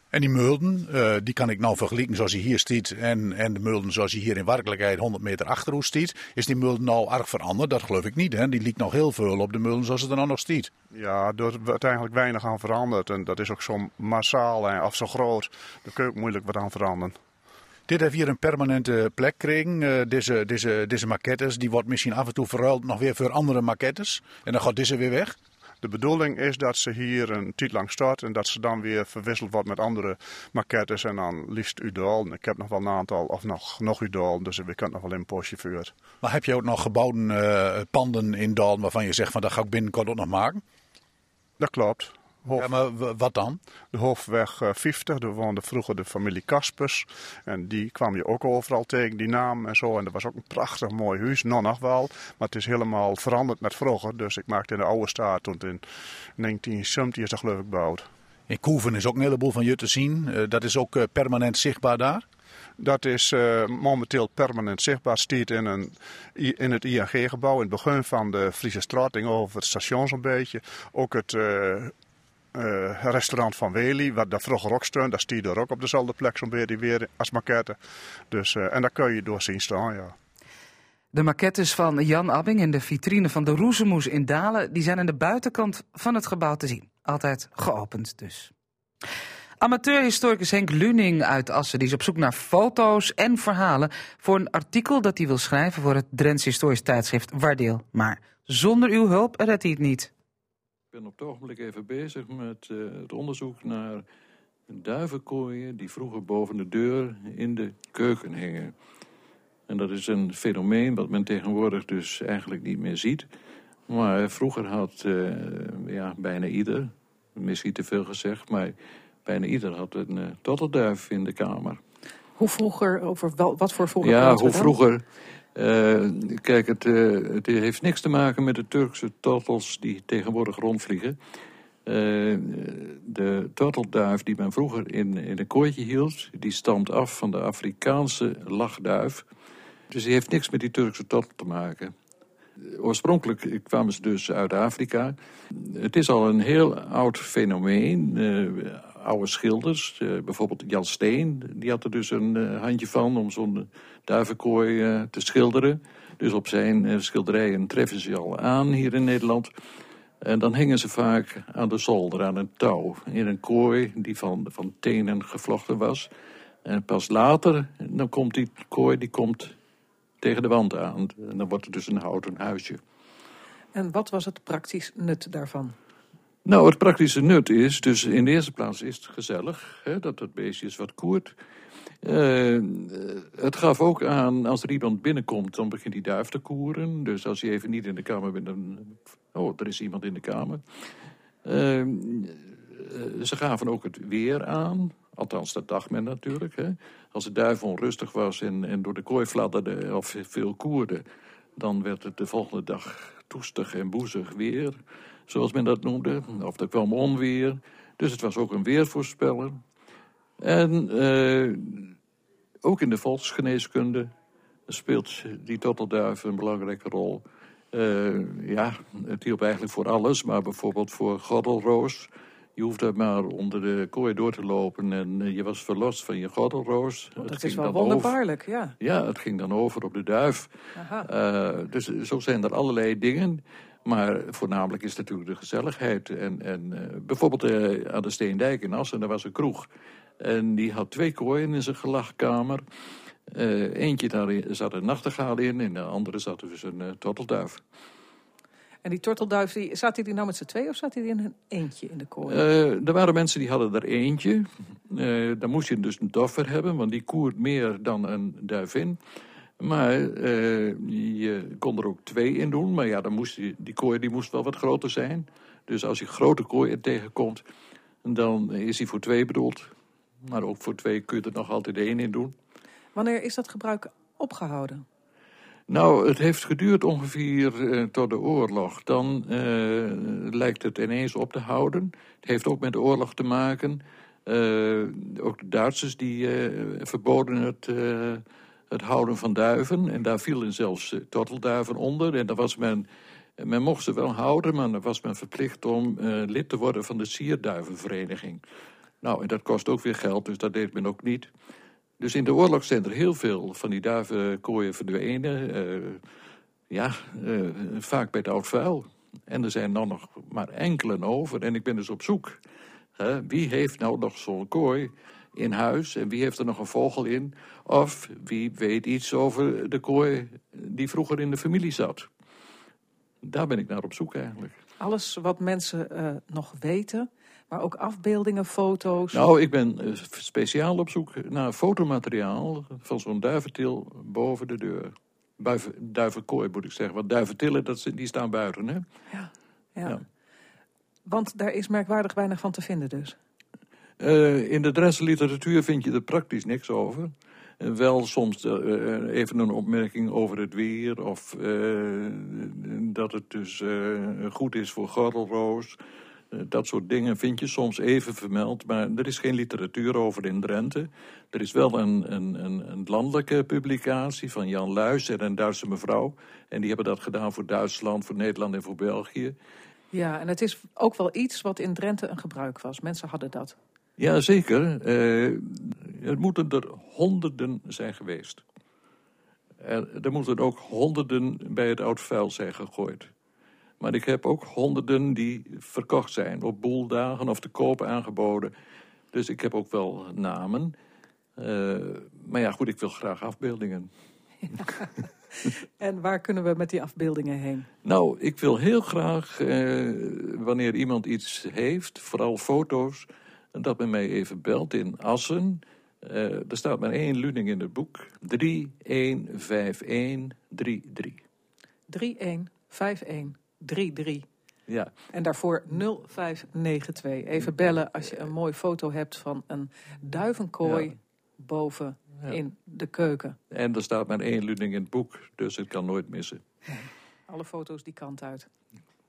En die mulden, uh, die kan ik nou vergelijken zoals hij hier stiet en, en de mulden zoals hij hier in werkelijkheid 100 meter achter stiet. Is die mulden nou erg veranderd? Dat geloof ik niet. Hè? Die liet nog heel veel op de mulden zoals het er nou nog stiet. Ja, er wordt eigenlijk weinig aan veranderd. En dat is ook zo massaal en of zo groot. Daar kun je ook moeilijk wat aan veranderen. Dit heeft hier een permanente plek gekregen. Uh, deze, deze, deze maquettes, die wordt misschien af en toe verruild nog weer voor andere maquettes. En dan gaat deze weer weg. De bedoeling is dat ze hier een tijd lang staat en dat ze dan weer verwisseld wordt met andere maquettes en dan liefst Udal. Ik heb nog wel een aantal, of nog, nog Udal, dus we kunnen nog wel in een postje vuur. Maar heb je ook nog gebouwde uh, panden in Dal waarvan je zegt van dat ga ik binnenkort ook nog maken? Dat klopt. Hof, ja, maar wat dan? De Hofweg 50, daar woonde vroeger de familie Kaspers. En die kwam je ook overal tegen, die naam en zo. En dat was ook een prachtig mooi huis, nog nog wel. Maar het is helemaal veranderd met vroeger. Dus ik maakte in de oude staat toen in 1970 is dat geloof ik gebouwd. In Koeven is ook een heleboel van je te zien. Uh, dat is ook uh, permanent zichtbaar daar? Dat is uh, momenteel permanent zichtbaar. Stiet in, een, in het ING-gebouw, in het begin van de Friese straat, over het station zo'n beetje. Ook het uh, restaurant van Wely, wat daar vroeger ook stond, daar er ook op dezelfde plek zo'n beetje weer als maquette. Dus, uh, en daar kun je door zien staan, ja. De maquettes van Jan Abbing in de vitrine van de Roezemoes in Dalen, die zijn aan de buitenkant van het gebouw te zien. Altijd geopend dus. Amateurhistoricus Henk Luning uit Assen die is op zoek naar foto's en verhalen voor een artikel dat hij wil schrijven voor het Drents Historisch Tijdschrift Waardeel. Maar zonder uw hulp redt hij het niet ben op het ogenblik even bezig met uh, het onderzoek naar duivenkooien die vroeger boven de deur in de keuken hingen. En dat is een fenomeen wat men tegenwoordig dus eigenlijk niet meer ziet. Maar vroeger had uh, ja, bijna ieder, misschien te veel gezegd, maar bijna ieder had een uh, tottelduif in de kamer. Hoe vroeger, over wel, wat voor vroeger? Ja, hoe vroeger. Uh, kijk, het, uh, het, heeft niks te maken met de Turkse tortels die tegenwoordig rondvliegen. Uh, de tortelduif die men vroeger in, in een kooitje hield, die stamt af van de Afrikaanse lachduif. Dus die heeft niks met die Turkse tortel te maken. Oorspronkelijk kwamen ze dus uit Afrika. Het is al een heel oud fenomeen oude schilders. Uh, bijvoorbeeld Jan Steen, die had er dus een uh, handje van om zo'n duivenkooi uh, te schilderen. Dus op zijn schilderijen treffen ze al aan hier in Nederland. En dan hingen ze vaak aan de zolder, aan een touw, in een kooi die van, van tenen gevlochten was. En pas later, dan komt die kooi die komt tegen de wand aan. En dan wordt het dus een houten huisje. En wat was het praktisch nut daarvan? Nou, het praktische nut is, dus in de eerste plaats is het gezellig, hè, dat het beestje is wat koert. Uh, het gaf ook aan, als er iemand binnenkomt, dan begint die duif te koeren. Dus als je even niet in de kamer bent, dan... Oh, er is iemand in de kamer. Uh, ze gaven ook het weer aan. Althans, dat dacht men natuurlijk. Hè. Als de duif onrustig was en, en door de kooi fladderde of veel koerde... dan werd het de volgende dag toestig en boezig weer zoals men dat noemde. Of er kwam onweer. Dus het was ook een weervoorspeller. En eh, ook in de volksgeneeskunde speelt die tottelduif een belangrijke rol. Uh, ja, het hielp eigenlijk voor alles, maar bijvoorbeeld voor gordelroos. Je hoefde maar onder de kooi door te lopen en eh, je was verlost van je gordelroos. Oh, dat is wel wonderbaarlijk, ja. Ja, het ging dan over op de duif. Uh, dus zo zijn er allerlei dingen. Maar voornamelijk is natuurlijk de gezelligheid. En, en uh, bijvoorbeeld uh, aan de Steendijk in Assen, daar was een kroeg. En die had twee kooien in zijn gelachkamer. Uh, eentje daar zat een nachtegaal in en de andere zat dus een tortelduif. En die tortelduif, die, zat hij die nou met z'n twee of zat hij in een eentje in de kooi? er waren mensen die hadden er eentje. dan moest je dus een doffer hebben, want die koert meer dan een duivin. Maar uh, je kon er ook twee in doen. Maar ja, dan moest die, die kooi die moest wel wat groter zijn. Dus als je grote kooi tegenkomt, dan is die voor twee bedoeld. Maar ook voor twee kun je er nog altijd één in doen. Wanneer is dat gebruik opgehouden? Nou, het heeft geduurd ongeveer uh, tot de oorlog. Dan uh, lijkt het ineens op te houden. Het heeft ook met de oorlog te maken. Uh, ook de Duitsers die verboden het het houden van duiven. En daar vielen zelfs uh, tortelduiven onder. En daar was men, men mocht ze wel houden, maar dan was men verplicht om uh, lid te worden van de sierduivenvereniging. Nou, en dat kost ook weer geld, dus dat deed men ook niet. Dus in de oorlog zijn er heel veel van die duivenkooien verdwenen. Uh, ja, vaak bij het oud vuil. En er zijn dan nog maar enkele over. En ik ben dus op zoek. wie heeft nou nog zo'n kooi in huis en wie heeft er nog een vogel in? Of wie weet iets over de kooi die vroeger in de familie zat? Daar ben ik naar op zoek eigenlijk. Alles wat mensen uh, nog weten, maar ook afbeeldingen, foto's. Nou, ik ben uh, speciaal op zoek naar fotomateriaal van zo'n duiventil boven de deur. Buiven, duivenkooi moet ik zeggen, want duiventillen dat, die staan buiten. Hè? Ja, ja. ja. Want daar is merkwaardig weinig van te vinden dus. Uh, in de Drentse literatuur vind je er praktisch niks over. Uh, wel soms uh, even een opmerking over het weer. Of dat het dus goed is voor gordelroos. dat soort dingen vind je soms even vermeld. Maar er is geen literatuur over in Drenthe. Er is wel een, een, een, landelijke publicatie van Jan Luijs en een Duitse mevrouw. En die hebben dat gedaan voor Duitsland, voor Nederland en voor België. Ja, en het is ook wel iets wat in Drenthe een gebruik was. Mensen hadden dat. Ja, zeker. Uh, er moeten er honderden zijn geweest. Er, er moeten ook honderden bij het oud vuil zijn gegooid. Maar ik heb ook honderden die verkocht zijn, op boeldagen of te koop aangeboden. Dus ik heb ook wel namen. Uh, maar ja, goed, ik wil graag afbeeldingen. Ja. en waar kunnen we met die afbeeldingen heen? Nou, ik wil heel graag, eh, wanneer iemand iets heeft, vooral foto's, dat men mij even belt in Assen. Uh, er staat maar één luning in het boek. 315133. 315133. Ja. En daarvoor 0592. Even bellen als je een mooie foto hebt van een duivenkooi ja. boven ja. in de keuken. En er staat maar één luning in het boek, dus het kan nooit missen. Alle foto's die kant uit.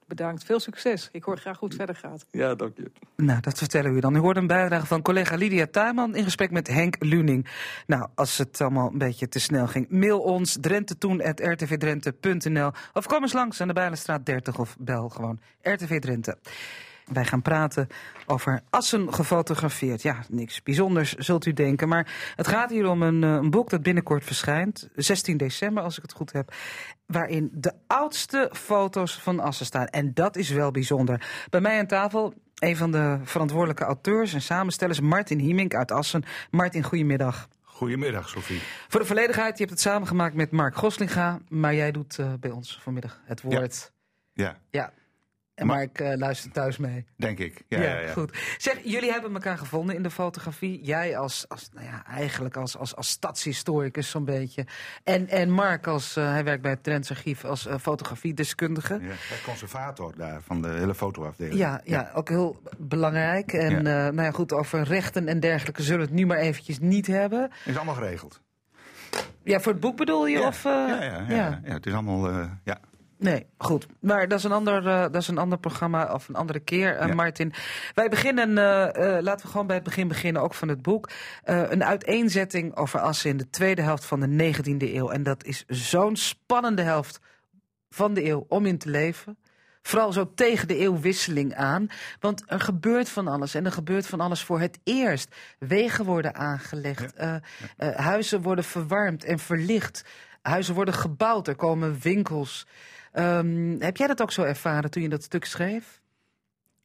Bedankt, veel succes. Ik hoor graag hoe het verder gaat. Ja, dank je. Nou, dat vertellen we u dan. U hoort een bijdrage van collega Lydia Tuinman in gesprek met Henk Luning. Nou, als het allemaal een beetje te snel ging, mail ons drentettoen.rtvdrenthe.nl of kom eens langs aan de Bijlenstraat 30 of bel gewoon RTV Drenthe. Wij gaan praten over assen gefotografeerd. Ja, niks bijzonders zult u denken. Maar het gaat hier om een, een, boek dat binnenkort verschijnt. 16 december, als ik het goed heb. Waarin de oudste foto's van assen staan. En dat is wel bijzonder. Bij mij aan tafel een van de verantwoordelijke auteurs en samenstellers, Martin Hiemink uit Assen. Martin, goedemiddag. Goedemiddag, Sophie. Voor de volledigheid, je hebt het samengemaakt met Mark Goslinga. Maar jij doet uh, bij ons vanmiddag het woord. Ja. ja. ja. En Mark uh, luistert thuis mee. Denk ik. Ja, ja, ja, goed. Zeg, jullie hebben elkaar gevonden in de fotografie. Jij als, als nou ja, eigenlijk als, als, als stadshistoricus zo'n beetje. En, en Mark als, uh, hij werkt bij het Trends Archief als uh, fotografiedeskundige. Ja, conservator daar van de hele fotoafdeling. Ja, ja, ja. ook heel belangrijk. En ja. nou ja, goed, over rechten en dergelijke zullen we het nu maar eventjes niet hebben. Is allemaal geregeld. Ja, voor het boek bedoel je? Ja, of, ja, ja, ja, ja, het is allemaal, ja... Nee, goed. Maar dat is een ander, uh, dat is een ander programma of een andere keer, uh, ja. Martin. Wij beginnen, uh, laten we gewoon bij het begin beginnen, ook van het boek. een uiteenzetting over Assen in de tweede helft van de 19e eeuw. En dat is zo'n spannende helft van de eeuw om in te leven. Vooral zo tegen de eeuwwisseling aan. Want er gebeurt van alles. En er gebeurt van alles voor het eerst. Wegen worden aangelegd. Ja. Huizen worden verwarmd en verlicht. Huizen worden gebouwd. Er komen winkels. Um, heb jij dat ook zo ervaren toen je dat stuk schreef?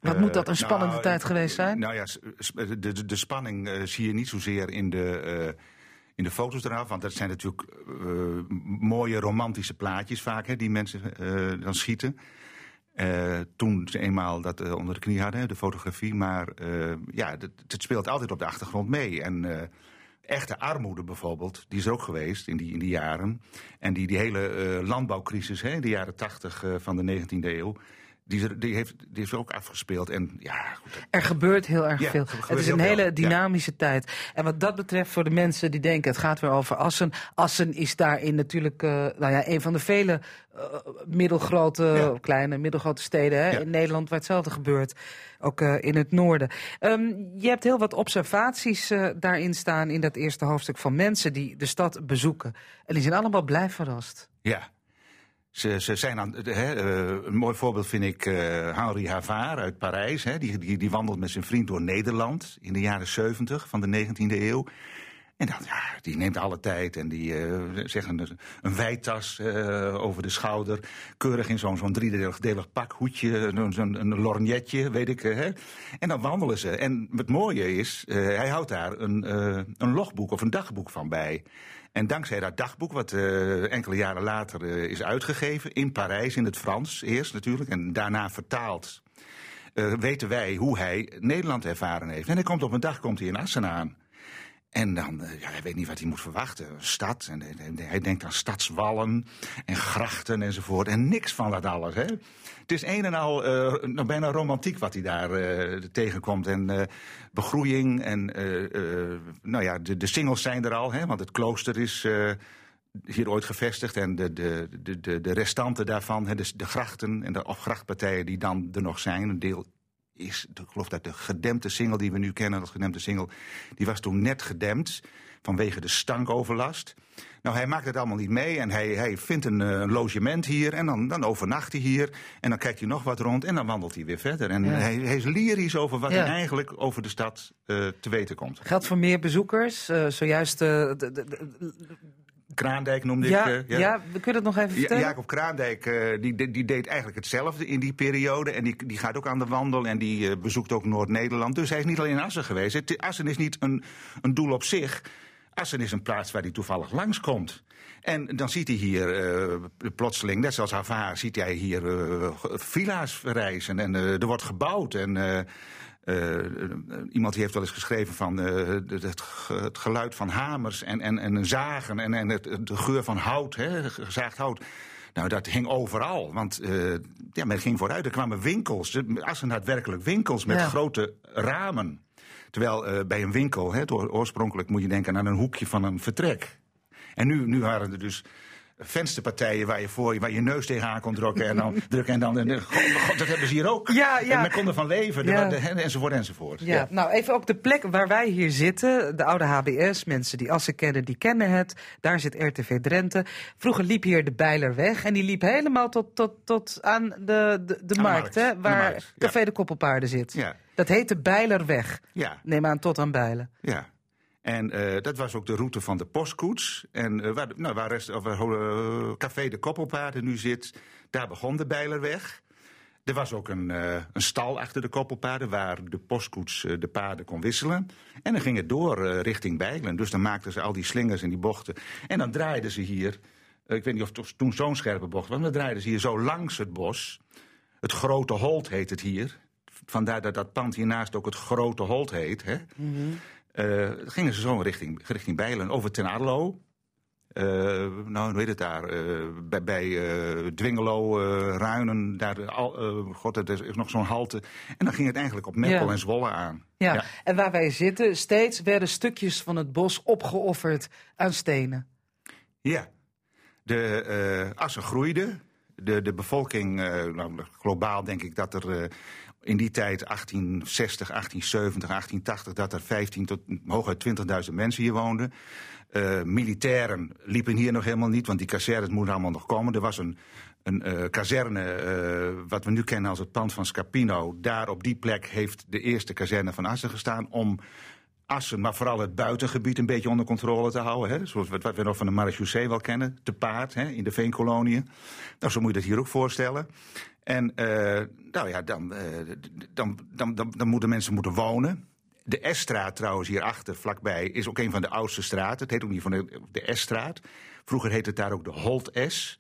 Wat moet dat een spannende nou, tijd geweest zijn? Nou ja, de, de, de spanning uh, zie je niet zozeer in de, uh, in de foto's eraf. Want dat zijn natuurlijk mooie romantische plaatjes vaak hè, die mensen dan schieten. toen ze eenmaal dat onder de knie hadden, de fotografie. Maar ja, het, het, speelt altijd op de achtergrond mee. En echte armoede bijvoorbeeld, die is ook geweest in die, in die jaren. En die, die hele uh, landbouwcrisis hè, de jaren tachtig uh, van de 19e eeuw... Die, die, heeft, die is ook afgespeeld. En, ja, goed. Er gebeurt heel erg ja, veel. Het is een hele veel. dynamische ja. tijd. En wat dat betreft, voor de mensen die denken het gaat weer over Assen. Assen is daarin natuurlijk uh, nou ja, een van de vele uh, middelgrote, ja. kleine, middelgrote steden hè, in Nederland waar hetzelfde gebeurt. Ook uh, in het noorden. Um, je hebt heel wat observaties daarin staan in dat eerste hoofdstuk van mensen die de stad bezoeken. En die zijn allemaal blij verrast. Ja, ze, ze zijn aan, hè, uh, een mooi voorbeeld vind ik uh, Henri Havard uit Parijs. Hè, die, die, die wandelt met zijn vriend door Nederland in de jaren 70 van de 19e eeuw. En dan, ja, die neemt alle tijd en die uh, zegt een, een wijtas over de schouder. Keurig in zo'n zo'n driedelig pak, hoedje, zo'n een lorgnetje, weet ik. Hè. En dan wandelen ze. En het mooie is, hij houdt daar een, een logboek of een dagboek van bij. En dankzij dat dagboek, wat uh, enkele jaren later uh, is uitgegeven, in Parijs, in het Frans eerst natuurlijk, en daarna vertaald, uh, weten wij hoe hij Nederland ervaren heeft. En hij komt op een dag komt hij in Assen aan. En dan, ja, hij weet niet wat hij moet verwachten. Stad. En hij denkt aan stadswallen en grachten enzovoort. En niks van dat alles. Hè. Het is een en al nou, bijna romantiek wat hij daar uh, tegenkomt. En begroeiing en nou ja, de, de singles zijn er al. Hè, want het klooster is hier ooit gevestigd. En de, de, de, de restanten daarvan, hè, de, de grachten en de of grachtpartijen die dan er nog zijn. Een deel is, ik geloof dat de gedempte single die we nu kennen als gedempte single, die was toen net gedempt vanwege de stankoverlast. Nou, hij maakt het allemaal niet mee en hij, hij vindt een, een logement hier en dan, dan overnacht hij hier. En dan kijkt hij nog wat rond en dan wandelt hij weer verder. En ja. hij, hij, is lyrisch over wat ja. hij eigenlijk over de stad uh, te weten komt. Geldt voor meer bezoekers? Uh, zojuist de, de, de, Kraandijk noemde ja, ik. Uh, ja. ja, we kunnen het nog even vertellen. Ja, Jacob Kraandijk uh, die, die deed eigenlijk hetzelfde in die periode. En die, die gaat ook aan de wandel en die uh, bezoekt ook Noord-Nederland. Dus hij is niet alleen in Assen geweest. Het, Assen is niet een, een doel op zich. Assen is een plaats waar hij toevallig langskomt. En dan ziet hij hier uh, plotseling, net zoals Hava, ziet hij hier uh, villa's verrijzen. En uh, er wordt gebouwd. En iemand die heeft wel eens geschreven van het, het, geluid van hamers en, en, en zagen. En, en het, de geur van hout, hè, gezaagd hout. Nou, dat hing overal. Want ja, men ging vooruit. Er kwamen winkels. Assen had werkelijk winkels met ja. grote ramen. Terwijl bij een winkel, hè, oorspronkelijk moet je denken aan een hoekje van een vertrek. En nu, nu waren er dus vensterpartijen waar je voor waar je neus tegenaan kon drukken en dan drukken en dan en, God, dat hebben ze hier ook. Ja, ja. En men kon ervan leven, ja. de, enzovoort enzovoort. Ja. ja. nou even ook de plek waar wij hier zitten, de oude HBS, mensen die Assen kennen, die kennen het. Daar zit RTV Drenthe. Vroeger liep hier de Bijlerweg en die liep helemaal tot, tot, tot aan de, de, de markt, hè, waar markt, Café de Koppelpaarden zit. Ja. Dat heet de Bijlerweg. Ja. Neem aan tot aan Bijlen. Ja. En uh, dat was ook de route van de postkoets. En uh, waar, nou, waar rest, of, uh, Café de Koppelpaarden nu zit, daar begon de Bijlerweg. Er was ook een, een stal achter de koppelpaarden waar de postkoets de paarden kon wisselen. En dan ging het door richting Bijlen. Dus dan maakten ze al die slingers en die bochten. En dan draaiden ze hier, ik weet niet of het toen zo'n scherpe bocht was, maar dan draaiden ze hier zo langs het bos. Het Grote Holt heet het hier. Vandaar dat dat pand hiernaast ook het Grote Holt heet. Hè? -hmm. Uh, gingen ze zo richting, richting Bijlen, over Ten Adelo. Uh, nou, hoe heet het daar? Uh, bij bij Dwingelo, Ruinen, daar, al, god, er is nog zo'n halte. En dan ging het eigenlijk op Meppel ja. en Zwolle aan. Ja. ja. en waar wij zitten, steeds werden stukjes van het bos opgeofferd aan stenen. Ja, de assen groeiden. De, de bevolking, nou, globaal denk ik dat er in die tijd, 1860, 1870, 1880, dat er 15 tot hooguit 20.000 mensen hier woonden. Uh, militairen liepen hier nog helemaal niet, want die kazernes moeten allemaal nog komen. Er was een, een uh, kazerne, uh, wat we nu kennen als het pand van Scapino. Daar op die plek heeft de eerste kazerne van Assen gestaan om Assen, maar vooral het buitengebied een beetje onder controle te houden. Hè? Zoals wat we nog van de marechaussee wel kennen, te paard hè, in de veenkoloniën. Nou, zo moet je dat hier ook voorstellen. En uh, nou ja, dan, uh, dan, dan, dan, dan moeten mensen moeten wonen. De S-straat trouwens hierachter, vlakbij, is ook een van de oudste straten. Het heet ook niet van de, de S-straat. Vroeger heette het daar ook de Holt S.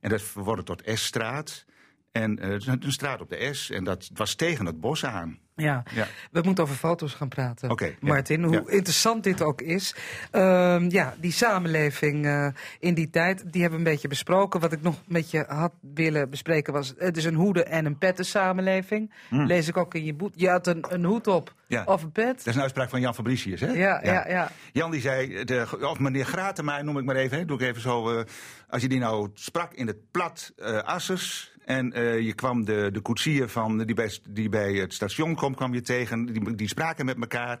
En dat verworden tot S-straat. En uh, een straat op de S. En dat was tegen het bos aan. Ja. ja. we moeten over foto's gaan praten. Okay, Martin, ja. hoe ja. interessant dit ook is. Uh, ja, die samenleving uh, in die tijd, die hebben we een beetje besproken. Wat ik nog met je had willen bespreken was, het is een hoede- en een petten samenleving. Mm. Lees ik ook in je boek. Je had een, een hoed op of een pet. Dat is een uitspraak van Jan Fabricius, hè? Ja, ja, ja. Jan die zei, de, of meneer Gratema noem ik maar even, hè, doe ik even zo. Uh, als je die nou sprak in het plat Assers, en uh, je kwam de, de koetsier van, die, bij, die bij het station kwam, kwam je tegen. Die, die spraken met elkaar.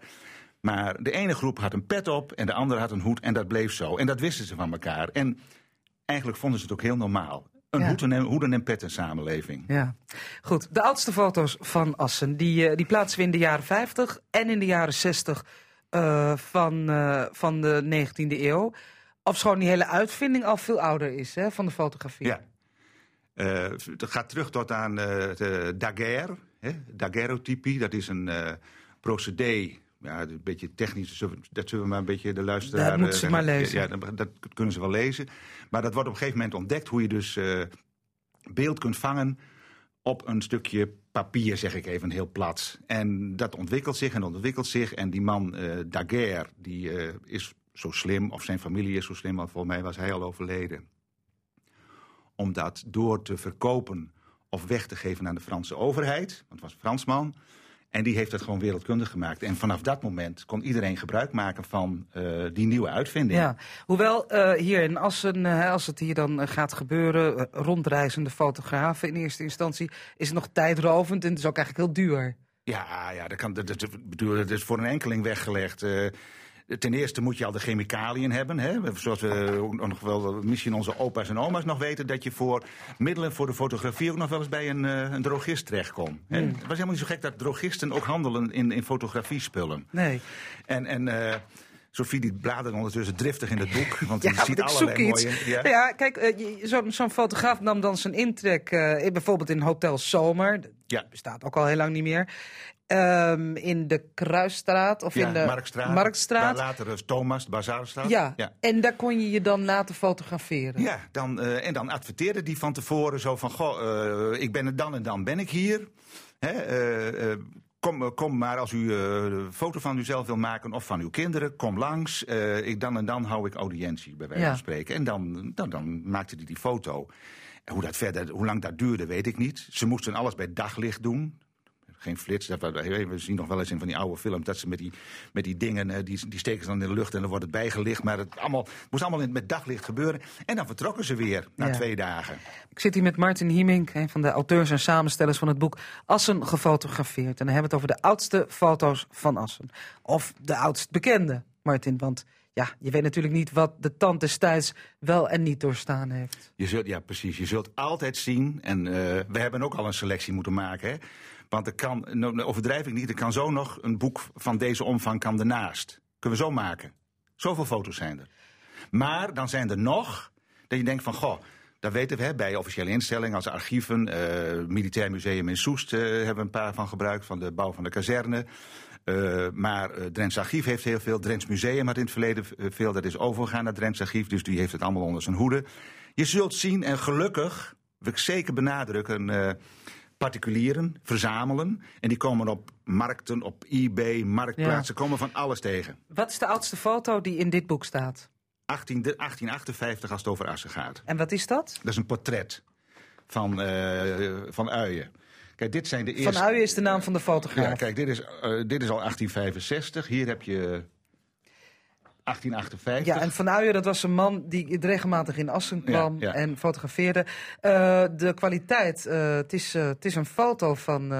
Maar de ene groep had een pet op en de andere had een hoed. En dat bleef zo. En dat wisten ze van elkaar. En eigenlijk vonden ze het ook heel normaal. Een ja. hoeden, en, hoeden en petten samenleving. Ja, goed. De oudste foto's van Assen, die, uh, die plaatsen we in de jaren 50 en in de jaren 60 eh, van, eh, van de 19e eeuw. Ofschoon die hele uitvinding al veel ouder is hè, van de fotografie. Ja. Eh, dat gaat terug tot aan eh, de daguerre, hè, daguerreotypie. Dat is een eh, procedé, ja, een beetje technisch, dat zullen we maar een beetje de luisteraar... Dat moeten eh, ze maar lezen. Ja, dat, kunnen ze wel lezen. Maar dat wordt op een gegeven moment ontdekt hoe je dus eh, beeld kunt vangen op een stukje papier, zeg ik even heel plat. En dat ontwikkelt zich en ontwikkelt zich. En die man, eh Daguerre, die eh, is zo slim, of zijn familie is zo slim, want volgens mij was hij al overleden. Om dat door te verkopen of weg te geven aan de Franse overheid. Want het was een Fransman. En die heeft het gewoon wereldkundig gemaakt. En vanaf dat moment kon iedereen gebruik maken van eh, die nieuwe uitvinding. Ja, hoewel eh, hier in Assen, eh, als het hier dan gaat gebeuren, rondreizende fotografen in eerste instantie, is het nog tijdrovend en het is ook eigenlijk heel duur. Ja, ja dat, kan, dat, dat, dat is voor een enkeling weggelegd. Ten eerste moet je al de chemicaliën hebben. Hè? Zoals we nog wel, misschien onze opa's en oma's nog weten... dat je voor middelen voor de fotografie ook nog wel eens bij een, eh, een drogist terechtkomt. hè. Het was helemaal niet zo gek dat drogisten ook handelen in, in fotografiespullen. Nee. En, en eh, Sophie die bladert ondertussen driftig in het boek. Want Ja, die ziet allerlei mooie... Ja, kijk, eh, zo'n fotograaf nam dan zijn intrek, in- bijvoorbeeld in Hotel Zomer. Dat Ja. bestaat ook al heel lang niet meer. Ehm, in de Kruisstraat of Ja, in de Marktstraat. Marktstraat. Waar later is Thomas, de Bazaarstraat. Ja. ja. en daar kon je je dan laten fotograferen. Ja, dan, eh, en dan adverteerde die van tevoren zo van... Goh, eh, ik ben er dan en dan ben ik hier. Hè, eh, kom, kom maar als u een foto van uzelf wil maken of van uw kinderen. Kom langs. Ik, dan en dan hou ik audiëntie, bij wijze Ja. van spreken. En dan, dan, dan maakte hij die foto. En hoe, dat verder, hoe lang dat duurde, weet ik niet. Ze moesten alles bij daglicht doen. Geen flits. Dat, we zien nog wel eens in van die oude films dat ze met die, met die dingen, eh, die, die steken ze dan in de lucht en dan wordt het bijgelicht. Maar het, allemaal, moest allemaal in- met daglicht gebeuren. En dan vertrokken ze weer na Ja. twee dagen. Ik zit hier met Martin Hiemink, een van de auteurs en samenstellers van het boek Assen gefotografeerd. En dan hebben we het over de oudste foto's van Assen. Of de oudst bekende, Martin. Want ja, je weet natuurlijk niet wat de tand destijds wel en niet doorstaan heeft. Je zult, ja, precies. Je zult altijd zien, en eh, we hebben ook al een selectie moeten maken. Hè? Want er kan, overdrijf ik niet, er kan zo nog een boek van deze omvang kan ernaast. Kunnen we zo maken. Zoveel foto's zijn er. Maar dan zijn er nog dat je denkt van, goh, dat weten we hè, bij officiële instellingen als archieven. eh Militair Museum in Soest eh, hebben we een paar van gebruikt, van de bouw van de kazerne. Eh, maar eh Drents Archief heeft heel veel. Drents Museum had in het verleden veel. Dat is overgegaan naar Drents Archief. Dus die heeft het allemaal onder zijn hoede. Je zult zien, en gelukkig, wil ik zeker benadrukken. Particulieren verzamelen. En die komen op markten, op eBay, marktplaatsen. komen van alles tegen. Wat is de oudste foto die in dit boek staat? 18, de- 1858 als het over Assen gaat. En wat is dat? Dat is een portret van, eh, van Uyen. Kijk, dit zijn de eerste... Van Uyen is de naam van de fotograaf. Ja, kijk, dit is, eh, dit is al 1865. Hier heb je 1858. Ja, en Van Uyen, dat was een man die regelmatig in Assen kwam ja. en fotografeerde. Eh, de kwaliteit, eh, het, is, eh, het is een foto van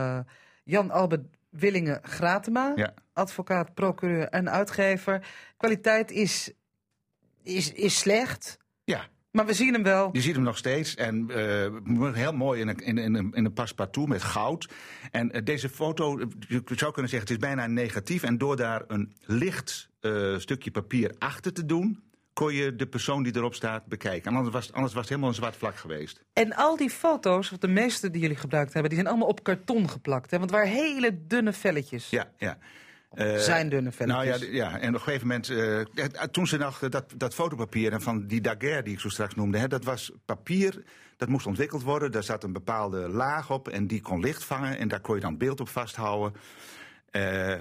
Jan Albert Willingen Gratema, Ja. advocaat, procureur en uitgever. Kwaliteit is, is, is slecht, Ja, maar we zien hem wel. je ziet hem nog steeds. En eh, heel mooi in een, in, in, in een met goud. En eh, deze foto, je zou kunnen zeggen, het is bijna negatief. En door daar een licht eh, stukje papier achter te doen... kon je de persoon die erop staat bekijken. En anders was, anders was het helemaal een zwart vlak geweest. En al die foto's, of de meeste die jullie gebruikt hebben, die zijn allemaal op karton geplakt. Hè? Want het waren hele dunne velletjes. Ja, ja. Eh, zijn dunne velletjes. Nou ja, ja, en op een gegeven moment, eh, toen ze nog dat, dat fotopapier en van die daguerre die ik zo straks noemde, hè, dat was papier, dat moest ontwikkeld worden. Daar zat een bepaalde laag op en die kon licht vangen en daar kon je dan beeld op vasthouden. Eh,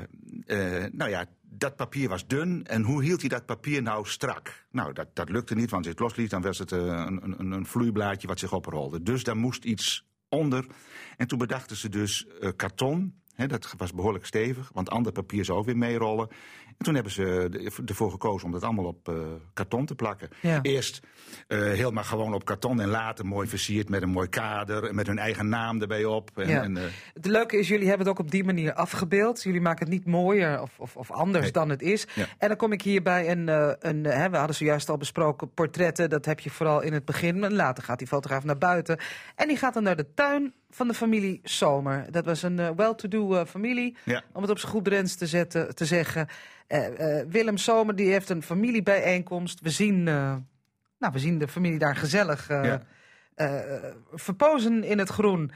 nou ja, dat papier was dun. En hoe hield hij dat papier nou strak? Nou, dat, dat lukte niet, want als je het losliet, dan was het een, een, een vloeiblaadje wat zich oprolde. Dus daar moest iets onder. En toen bedachten ze dus karton. Dat was behoorlijk stevig, want ander papier zou ook weer meerollen. En toen hebben ze ervoor gekozen om dat allemaal op eh, karton te plakken. Ja. Eerst eh, helemaal gewoon op karton en later mooi versierd met een mooi kader. En met hun eigen naam erbij op. En, Ja. en, eh, Het leuke is, jullie hebben het ook op die manier afgebeeld. Jullie maken het niet mooier of, of, of anders Nee. dan het is. Ja. En dan kom ik hier bij een, een hè, we hadden zojuist al besproken, portretten. Dat heb je vooral in het begin. Later gaat die fotograaf naar buiten. En die gaat dan naar de tuin van de familie Somer. Dat was een eh, well-to-do eh, familie, Ja. om het op zijn goed Drents te, zetten, te zeggen. Eh, Willem Somer die heeft een familiebijeenkomst. We zien, nou, we zien de familie daar gezellig Ja. verpozen in het groen.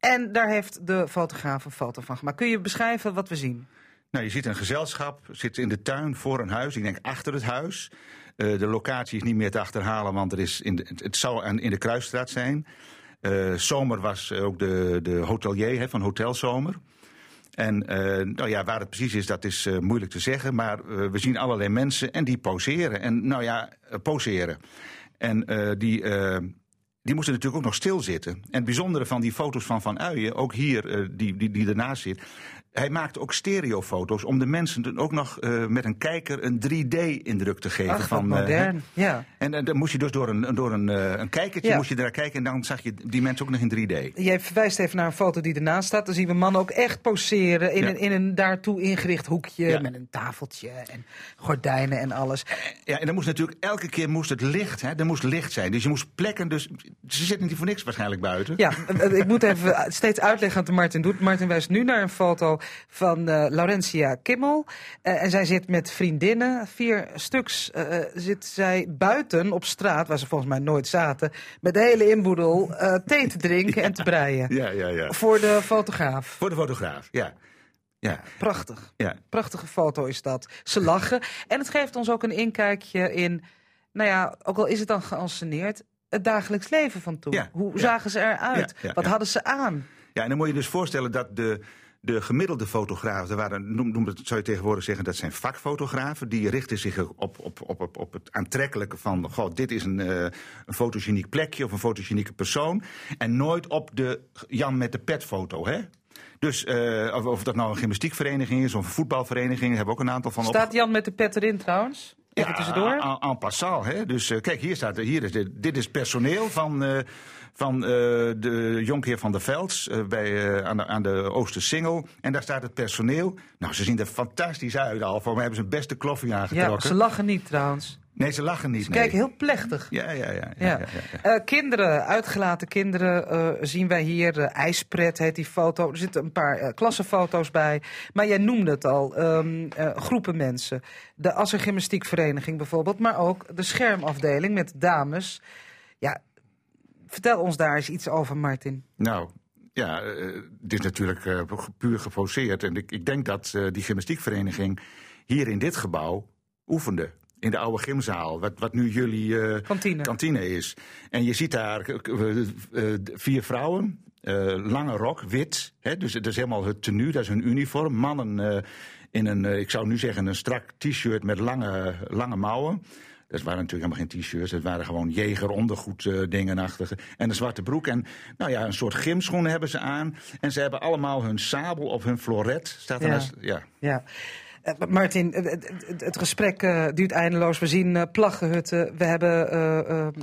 En daar heeft de fotograaf een foto van gemaakt. Kun je beschrijven wat we zien? Nou, je ziet een gezelschap, zit in de tuin voor een huis. Ik denk achter het huis. De locatie is niet meer te achterhalen, want er is in de, het- het zou aan- in de Kruisstraat zijn. Eh, Zomer was ook de, de hotelier hè, van Hotel Zomer. En eh, nou ja, waar het precies is, dat is eh, moeilijk te zeggen. Maar eh, we zien allerlei mensen en die poseren. En nou ja, eh, poseren. En eh, die, eh, die moesten natuurlijk ook nog stilzitten. En het bijzondere van die foto's van Van Uyen, ook hier, eh, die, die, die ernaast zit. Hij maakte ook stereofoto's om de mensen dan ook nog eh, met een kijker een 3D-indruk te geven. Ach, van, eh, modern. ja. en dan moest je dus door een, door een, eh, een kijkertje Ja. moest je daar kijken en dan zag je die mensen ook nog in 3D. Jij verwijst even naar een foto die ernaast staat. Dan zien we mannen ook echt poseren in, Ja. een, in een daartoe ingericht hoekje. Ja. Met een tafeltje en gordijnen en alles. Ja, en dan moest natuurlijk elke keer moest het licht, hè, er moest licht zijn. Dus je moest plekken, dus ze zitten niet voor niks waarschijnlijk buiten. Ja, ik moet even steeds uitleggen wat Martin doet. Martin wijst nu naar een foto van eh, Laurentia Kimmel. Eh, en zij zit met vriendinnen. Vier stuks eh, zit zij buiten op straat, waar ze volgens mij nooit zaten. Met de hele inboedel thee te drinken en te breien. Ja, ja, ja. Voor de fotograaf. Voor de fotograaf, ja. Ja, Prachtig. ja. Prachtige foto is dat. Ze lachen. En het geeft ons ook een inkijkje in, nou ja, ook al is het dan geanceneerd, het dagelijks leven van toen. Ja, Hoe ja. zagen ze eruit? Ja, Wat hadden ze aan? Ja, en dan moet je dus voorstellen dat de, de gemiddelde fotografen, waren, noem, noem zou je tegenwoordig zeggen, dat zijn vakfotografen. Die richten zich op, op, op, op, op het aantrekkelijke van, goh, dit is een, eh, een fotogeniek plekje of een fotogenieke persoon. En nooit op de Jan met de pet foto, hè? Dus eh, of, of dat nou een gymnastiekvereniging is of een voetbalvereniging, daar hebben we ook een aantal van. Staat Jan met de pet erin trouwens? Even tussendoor. En, passant, hè? Dus eh, kijk, hier staat, hier is dit, dit is personeel van, van eh, de Jonkheer van der Velds eh, bij, eh, aan, de, aan de Oostersingel. En daar staat het personeel. Nou, ze zien er fantastisch uit al. Voor mij hebben ze een beste kloffie Ja, aangetrokken. ze lachen niet trouwens. Nee, ze lachen niet. Ze nee. kijken heel plechtig. Ja, ja, ja. ja, Ja. ja, ja, ja. Kinderen, uitgelaten kinderen, zien wij hier. eh, IJspret heet die foto. Er zitten een paar klassenfoto's bij. Maar jij noemde het al. ehm, eh, groepen mensen. De Assergymnastiekvereniging bijvoorbeeld. Maar ook de schermafdeling met dames. Vertel ons daar eens iets over, Martin. Nou, ja, eh, dit is natuurlijk eh, puur geposeerd. En ik, ik denk dat eh, die gymnastiekvereniging hier in dit gebouw oefende. In de oude gymzaal, wat, wat nu jullie Kantine. kantine is. En je ziet daar vier vrouwen, lange rok, wit. Hè, dus het is helemaal het tenue, dat is hun uniform. Mannen in een, ik zou nu zeggen, een strak t-shirt met lange, lange mouwen. Dat waren natuurlijk helemaal geen t-shirts. Dat waren gewoon jeger ondergoed eh, dingenachtige. En een zwarte broek. En nou ja, een soort gymschoenen hebben ze aan. En ze hebben allemaal hun sabel of hun floret. Staat er Ja. naast- ja. Ja. Eh, Martin, het, het- het gesprek eh, duurt eindeloos. We zien eh, plaggenhutten, we hebben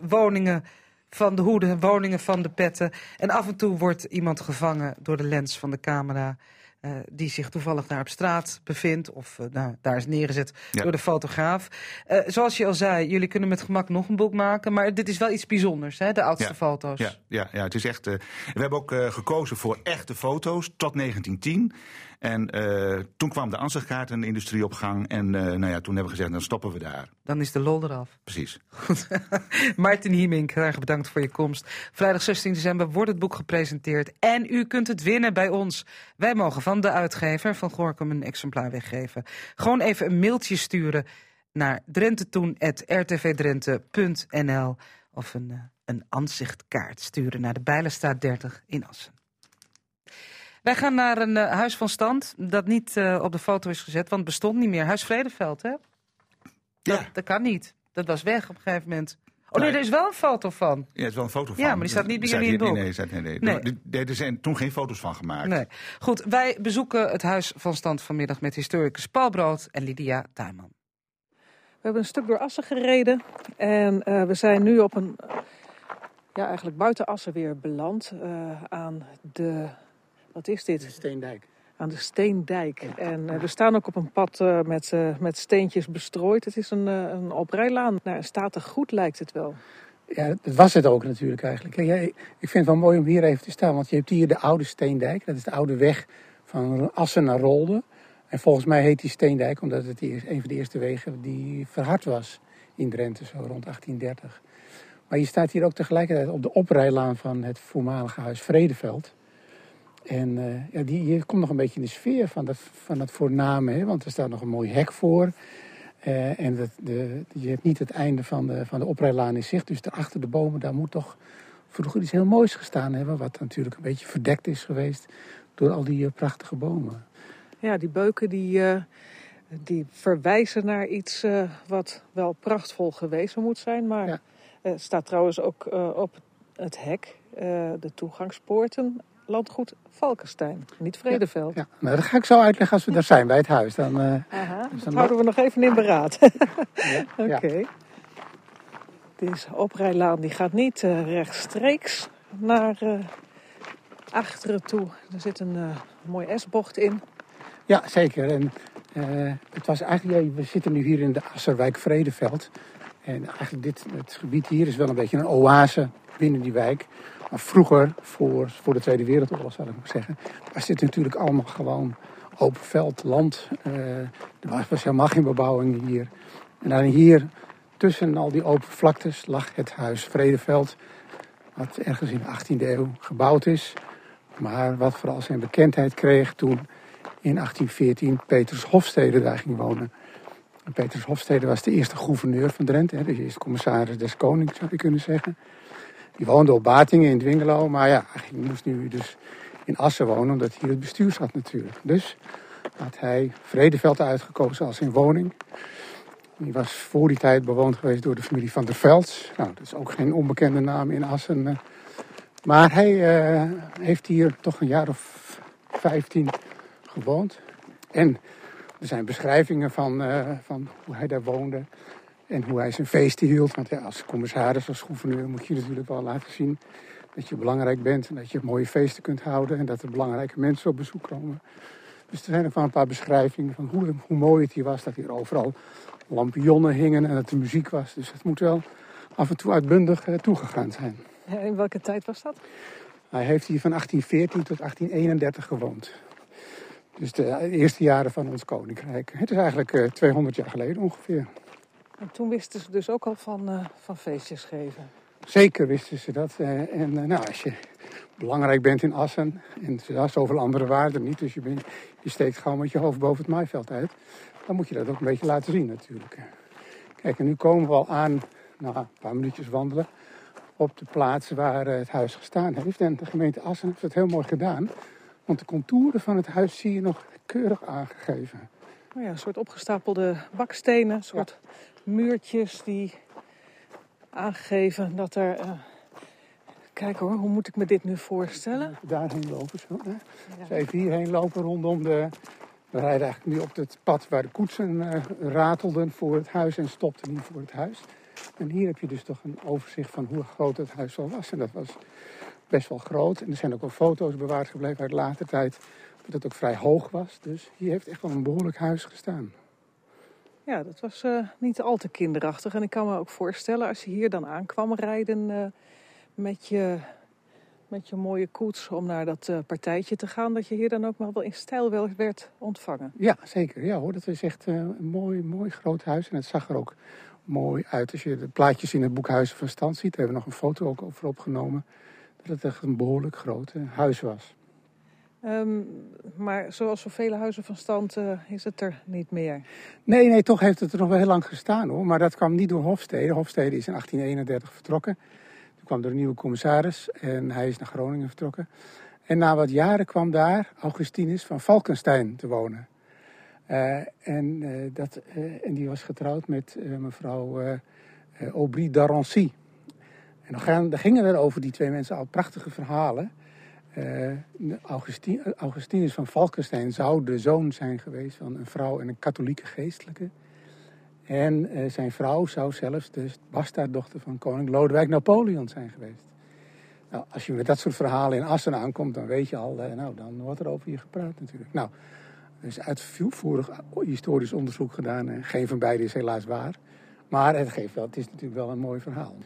woningen van de hoeden, woningen van de petten. En af en toe wordt iemand gevangen door de lens van de camera... eh, die zich toevallig daar op straat bevindt of eh, nou, daar is neergezet Ja. door de fotograaf. Eh, zoals je al zei, jullie kunnen met gemak nog een boek maken... maar dit is wel iets bijzonders, hè, de oudste Ja. foto's. Ja, ja, ja, het is echt. we hebben ook gekozen voor echte foto's tot 1910. En eh, toen kwam de ansichtkaartenindustrie op gang. En eh, nou ja, toen hebben we gezegd, dan stoppen we daar. Dan is de lol eraf. Precies. Martin Hiemink, erg bedankt voor je komst. Vrijdag 16 december wordt het boek gepresenteerd. En u kunt het winnen bij ons. Wij mogen van de uitgever van Gorkum een exemplaar weggeven. Gewoon even een mailtje sturen naar drentetoen.rtvdrenthe.nl of een, eh, een aanzichtkaart sturen naar de Bijlenstraat 30 in Assen. Wij gaan naar een eh, huis van stand dat niet eh, op de foto is gezet, want het bestond niet meer. Huis Vredeveld, hè? Dat, Ja. dat kan niet. Dat was weg op een gegeven moment. Oh nee, Nee. er is wel een foto van. Ja, het is wel een foto van. Ja, maar die staat niet bij jullie in het. Nee, staat- nee, nee. Nee. Er- nee, er zijn toen geen foto's van gemaakt. Nee. Goed, wij bezoeken het huis van stand vanmiddag met historicus Paul Brood en Lydia Tuinman. We hebben een stuk door Assen gereden en eh, we zijn nu op een, ja eigenlijk buiten Assen weer beland eh, aan de, wat is dit? Steendijk. Aan de Steendijk. En eh, we staan ook op een pad eh, met, eh, met steentjes bestrooid. Het is een, eh, een oprijlaan. Nou, staat er goed lijkt het wel. Ja, dat was het ook natuurlijk eigenlijk. ik vind het wel mooi om hier even te staan, want je hebt hier de oude Steendijk. Dat is de oude weg van Assen naar Rolde. En volgens mij heet die Steendijk omdat het een van de eerste wegen die verhard was in Drenthe, zo rond 1830. Maar je staat hier ook tegelijkertijd op de oprijlaan van het voormalige huis Vredeveld. En uh, ja, die, je komt nog een beetje in de sfeer van dat, van dat voorname, hè, want er staat nog een mooi hek voor. Uh, en dat, de, je hebt niet het einde van de, van de oprijlaan in zicht, dus achter de bomen, daar moet toch vroeger iets heel moois gestaan hebben. Wat natuurlijk een beetje verdekt is geweest door al die uh, prachtige bomen. Ja, die beuken die, die verwijzen naar iets wat wel prachtvol geweest moet zijn, maar... Ja. Staat trouwens ook op het hek, de toegangspoorten, landgoed Valkenstein, niet Vredeveld. Ja, Nou, dat ga ik zo uitleggen als we daar zijn bij het huis. Dan, Aha, dus dan dat houden we nog even in beraad. ja, Oké. Okay. Deze oprijlaan die gaat niet rechtstreeks naar achteren toe. Er zit een mooi S-bocht in. Ja, zeker. En het was eigenlijk, we zitten nu hier in de Asserwijk Vredeveld. En eigenlijk dit, het gebied hier is wel een beetje een oase binnen die wijk. Maar vroeger, voor, voor de Tweede Wereldoorlog zal ik maar zeggen, was dit natuurlijk allemaal gewoon open veld, land. Uh, er was, helemaal geen bebouwing hier. En dan hier, tussen al die open vlaktes, lag het huis Vredeveld. Wat ergens in de 18e eeuw gebouwd is. Maar wat vooral zijn bekendheid kreeg toen in 1814 Petrus Hofstede daar ging wonen. Petrus Hofstede was de eerste gouverneur van Drenthe, hè, de eerste commissaris des konings zou je kunnen zeggen. Die woonde op Batingen in Dwingelo, maar ja, hij moest nu dus in Assen wonen, omdat hier het bestuur zat natuurlijk. Dus had hij Vredeveld uitgekozen als zijn woning. Die was voor die tijd bewoond geweest door de familie van der Velds. Nou, dat is ook geen onbekende naam in Assen. Eh. Maar hij uh, heeft hier toch een jaar of vijftien gewoond. En er zijn beschrijvingen van, uh, van hoe hij daar woonde en hoe hij zijn feesten hield. Want ja, als commissaris, als gouverneur moet je natuurlijk wel laten zien dat je belangrijk bent en dat je mooie feesten kunt houden en dat er belangrijke mensen op bezoek komen. Dus er zijn ook wel een paar beschrijvingen van hoe, hoe mooi het hier was, dat hier overal lampionnen hingen en dat er muziek was. Dus het moet wel af en toe uitbundig uh, toegegaan zijn. In welke tijd was dat? Hij heeft hier van 1814 tot 1831 gewoond. Dus de eerste jaren van ons koninkrijk. Het is eigenlijk uh, eh, 200 jaar geleden ongeveer. En toen wisten ze dus ook al van, uh, van feestjes geven? Zeker wisten ze dat. Uh, en nou, als je belangrijk bent in Assen, en er zoveel andere waarden niet, dus je, bent, je steekt gewoon met je hoofd boven het maaiveld uit, dan moet je dat ook een beetje laten zien natuurlijk. Kijk, en nu komen we al aan, nou, een paar minuutjes wandelen, op de plaats waar het huis gestaan heeft. En de gemeente Assen heeft het heel mooi gedaan. Want de contouren van het huis zie je nog keurig aangegeven. Oh ja, een soort opgestapelde bakstenen, een soort muurtjes die aangeven dat er... Uh... Kijk hoor, hoe moet ik me dit nu voorstellen? Daarheen lopen zo. Hè? Ja. even hierheen lopen rondom de... We rijden eigenlijk nu op het pad waar de koetsen uh, ratelden voor het huis en stopten niet voor het huis. En hier heb je dus toch een overzicht van hoe groot het huis al was. En dat was best wel groot. En er zijn ook wel foto's bewaard gebleven uit later tijd. Dat het ook vrij hoog was. Dus hier heeft echt wel een behoorlijk huis gestaan. Ja, dat was uh, niet al te kinderachtig. En ik kan me ook voorstellen, als je hier dan aankwam rijden uh, met, je, met je mooie koets om naar dat uh, partijtje te gaan, dat je hier dan ook nog wel in stijl wel werd ontvangen. Ja, zeker. Ja hoor, dat is echt een mooi, mooi groot huis. En het zag er ook mooi uit. Als je de plaatjes in het boek Huizen van Stand ziet, daar hebben we nog een foto ook over opgenomen dat het echt een behoorlijk groot huis was. Um, maar zoals zoveel huizen van stand uh, is het er niet meer? Nee, nee, toch heeft het er nog wel heel lang gestaan hoor. Maar dat kwam niet door Hofstede. Hofstede is in 1831 vertrokken. Toen kwam er een nieuwe commissaris en hij is naar Groningen vertrokken. En na wat jaren kwam daar Augustinus van Valkenstein te wonen. Uh, en, uh, dat, en die was getrouwd met mevrouw Aubry d'Arancy. En dan, dan gingen er over die twee mensen al prachtige verhalen. Uh, Augustinus van Valkenstein zou de zoon zijn geweest van een vrouw en een katholieke geestelijke. En uh, zijn vrouw zou zelfs de bastaarddochter van koning Lodewijk Napoleon zijn geweest. Nou, als je met dat soort verhalen in Assen aankomt, dan weet je al, uh, nou, dan wordt er over je gepraat natuurlijk. Nou, er is uitvoerig historisch onderzoek gedaan en geen van beide is helaas waar. Maar het geeft wel, het is natuurlijk wel een mooi verhaal.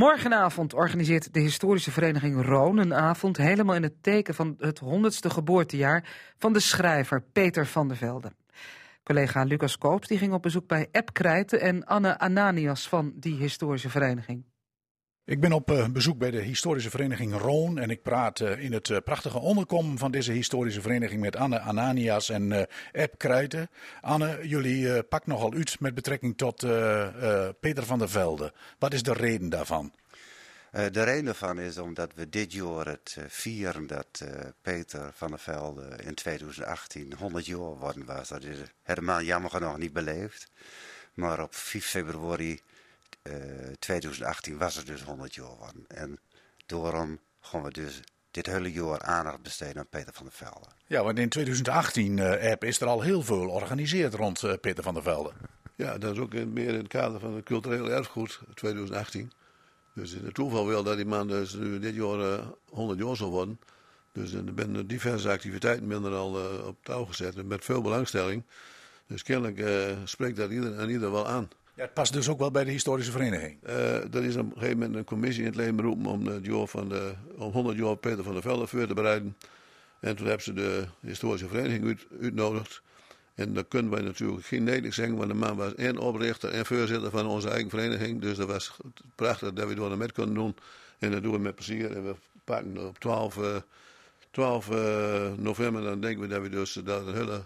Morgenavond organiseert de historische vereniging Roon een avond helemaal in het teken van het 100ste geboortejaar van de schrijver Peter van der Velde. Collega Lucas Koops die ging op bezoek bij Ep Krijten en Anne Ananias van die historische vereniging. Ik ben op eh, bezoek bij de historische vereniging Roon en ik praat eh, in het eh, prachtige onderkom van deze historische vereniging met Anne Ananias en Ep Krijten. Anne, jullie pakken nogal uit met betrekking tot Peter van der Velde. Wat is de reden daarvan? de reden daarvan is omdat we dit jaar het vieren dat Peter van der Velde in 2018 100 jaar geworden was. Dat is helemaal jammer genoeg niet beleefd. Maar op 5 februari 2018 eh, was het dus 100 jaar geworden. En daarom gaan we dus dit hele jaar aandacht besteden aan Peter van der Velde. Ja, want in 2018 uh, app, is er al heel veel georganiseerd rond uh, Peter van der Velde. Ja, dat is ook meer in het kader van het culturele erfgoed 2018. Dus het toeval wil dat die man dus nu dit jaar uh, 100 jaar zal worden. Dus er zijn diverse activiteiten minder al op touw gezet met veel belangstelling. Dus kennelijk spreekt dat ieder en ieder wel aan. Het past dus ook wel bij de historische vereniging. Uh, er is op een gegeven moment een commissie in het leven geroepen om, het jaar van de, om 100 jaar Peter van der Velde voor te bereiden. En toen hebben ze de historische vereniging uit, uitgenodigd. En dan kunnen wij natuurlijk geen nederig zeggen, want de man was en oprichter en voorzitter van onze eigen vereniging. Dus dat was prachtig dat we door met kunnen doen. En dat doen we met plezier. En we pakken op 12, uh, 12 uh, november, dan denken we dat we dus dat hele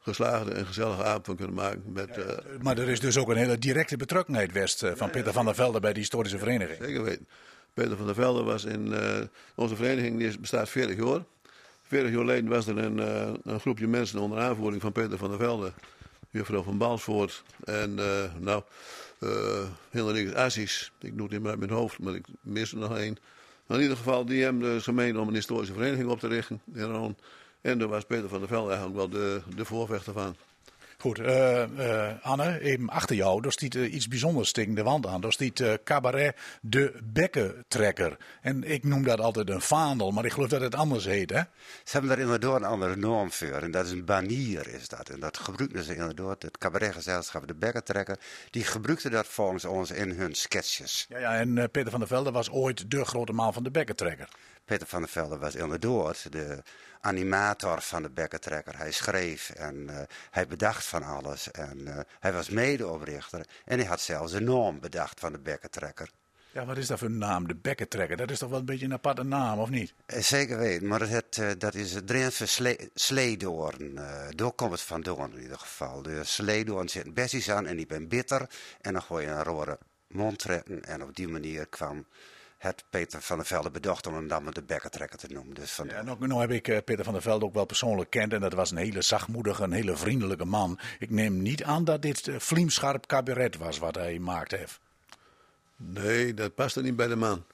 geslaagde en gezellige avond van kunnen maken. Met, uh, maar er is dus ook een hele directe betrokkenheid West uh, van ja, Peter van der Velde bij de historische vereniging. Zeker weten. Peter van der Velde was in uh, onze vereniging, die bestaat 40 jaar. 40 jaar geleden was er een, een groepje mensen onder aanvoering van Peter van der Velde. Juffrouw van Balsvoort en nou, Henrik Assis. Ik doe het niet meer uit mijn hoofd, maar ik mis er nog één. Maar in ieder geval, die hebben dus gemeen om een historische vereniging op te richten. En en daar was Peter van der Velde eigenlijk wel de, de voorvechter van. Goed, uh, uh, Anne, even achter jou. Daar stiet uh, iets bijzonders tegen de wand aan. Daar stiet cabaret de bekkentrekker. En ik noem dat altijd een vaandel, maar ik geloof dat het anders heet, hè? Ze hebben daar inderdaad een andere norm voor. En dat is een banier, is dat. En dat gebruikten ze inderdaad, het cabaretgezelschap de bekkentrekker. Die gebruikten dat volgens ons in hun sketches. Ja, ja en Peter van der Velde was ooit de grote man van de bekkentrekker. Peter van der Velde was inderdaad de animator van de bekkentrekker. Hij schreef en uh, hij bedacht van alles. En uh, hij was medeoprichter. En hij had zelfs een naam bedacht van de bekkentrekker. Ja, wat is dat voor een naam? De bekkentrekker. Dat is toch wel een beetje een aparte naam, of niet? Eh, zeker weten, maar het, dat is het Drentse sle sleedoorn. daar komt het vandaan in ieder geval. De sleedoorn zit bessies aan en die ben bitter. En dan gooi je een rode mond trekken. En op die manier kwam het Peter van der Velde bedacht om hem dan met de bekkentrekker te noemen. Dus van ja, nou, nou, heb ik uh, Peter van der Velde ook wel persoonlijk kend en dat was een hele zachtmoedige, een hele vriendelijke man. Ik neem niet aan dat dit uh, vliemscherp cabaret was wat hij maakt heeft. Nee, dat past er niet bij de man.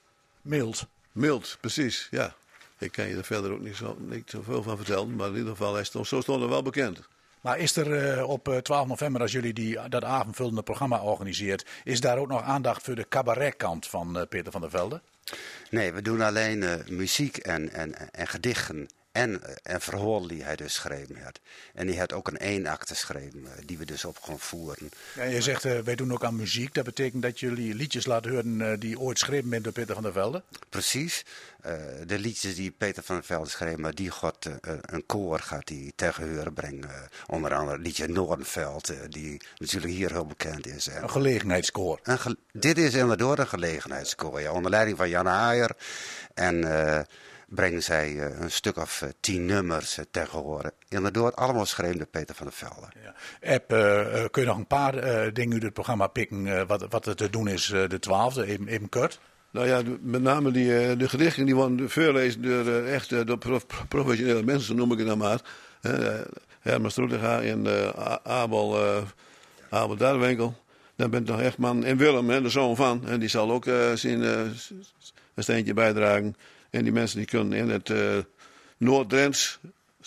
Mild. Mild, precies, ja. Ik kan je er verder ook niet, zo, niet zoveel van vertellen, maar in ieder geval, hij stond, zo stond er wel bekend. Maar is er uh, op 12 november, als jullie die, dat avondvullende programma organiseert, is daar ook nog aandacht voor de cabaretkant van uh, Peter van der Velde? Nee, we doen alleen muziek en, en, en gedichten en, en verhoor die hij dus geschreven had. En die had ook een eenakte geschreven, die we dus op gaan voeren. Ja, je zegt, uh, wij doen ook aan muziek. Dat betekent dat jullie liedjes laten horen uh, die ooit geschreven zijn door Peter van der Velde? Precies. Uh, de liedjes die Peter van der Velde schreef, maar die gaat een koor gaat die tegen horen brengen. onder andere het liedje Noordenveld, die natuurlijk hier heel bekend is. Een gelegenheidskoor. Een ge dit is inderdaad een gelegenheidskoor, ja, onder leiding van Jan Aaier. En brengen zij uh, een stuk of uh, tien nummers uh, tegen horen. Inderdaad, allemaal schreven door Peter van der Velde. Ja. App, kun je nog een paar dingen uit het programma pikken wat, wat er te doen is de twaalfde, even, even kort? Nou ja, met name die, de gedichten die worden voorlezen door echt door prof, professionele mensen, noem ik het dan maar. Herman Stroetega en Abel, Abel Darwinkel. Dan bent nog echt man. En Willem, hè, de zoon van. En die zal ook zijn een steentje bijdragen. En die mensen die kunnen in het uh, Noord-Drents,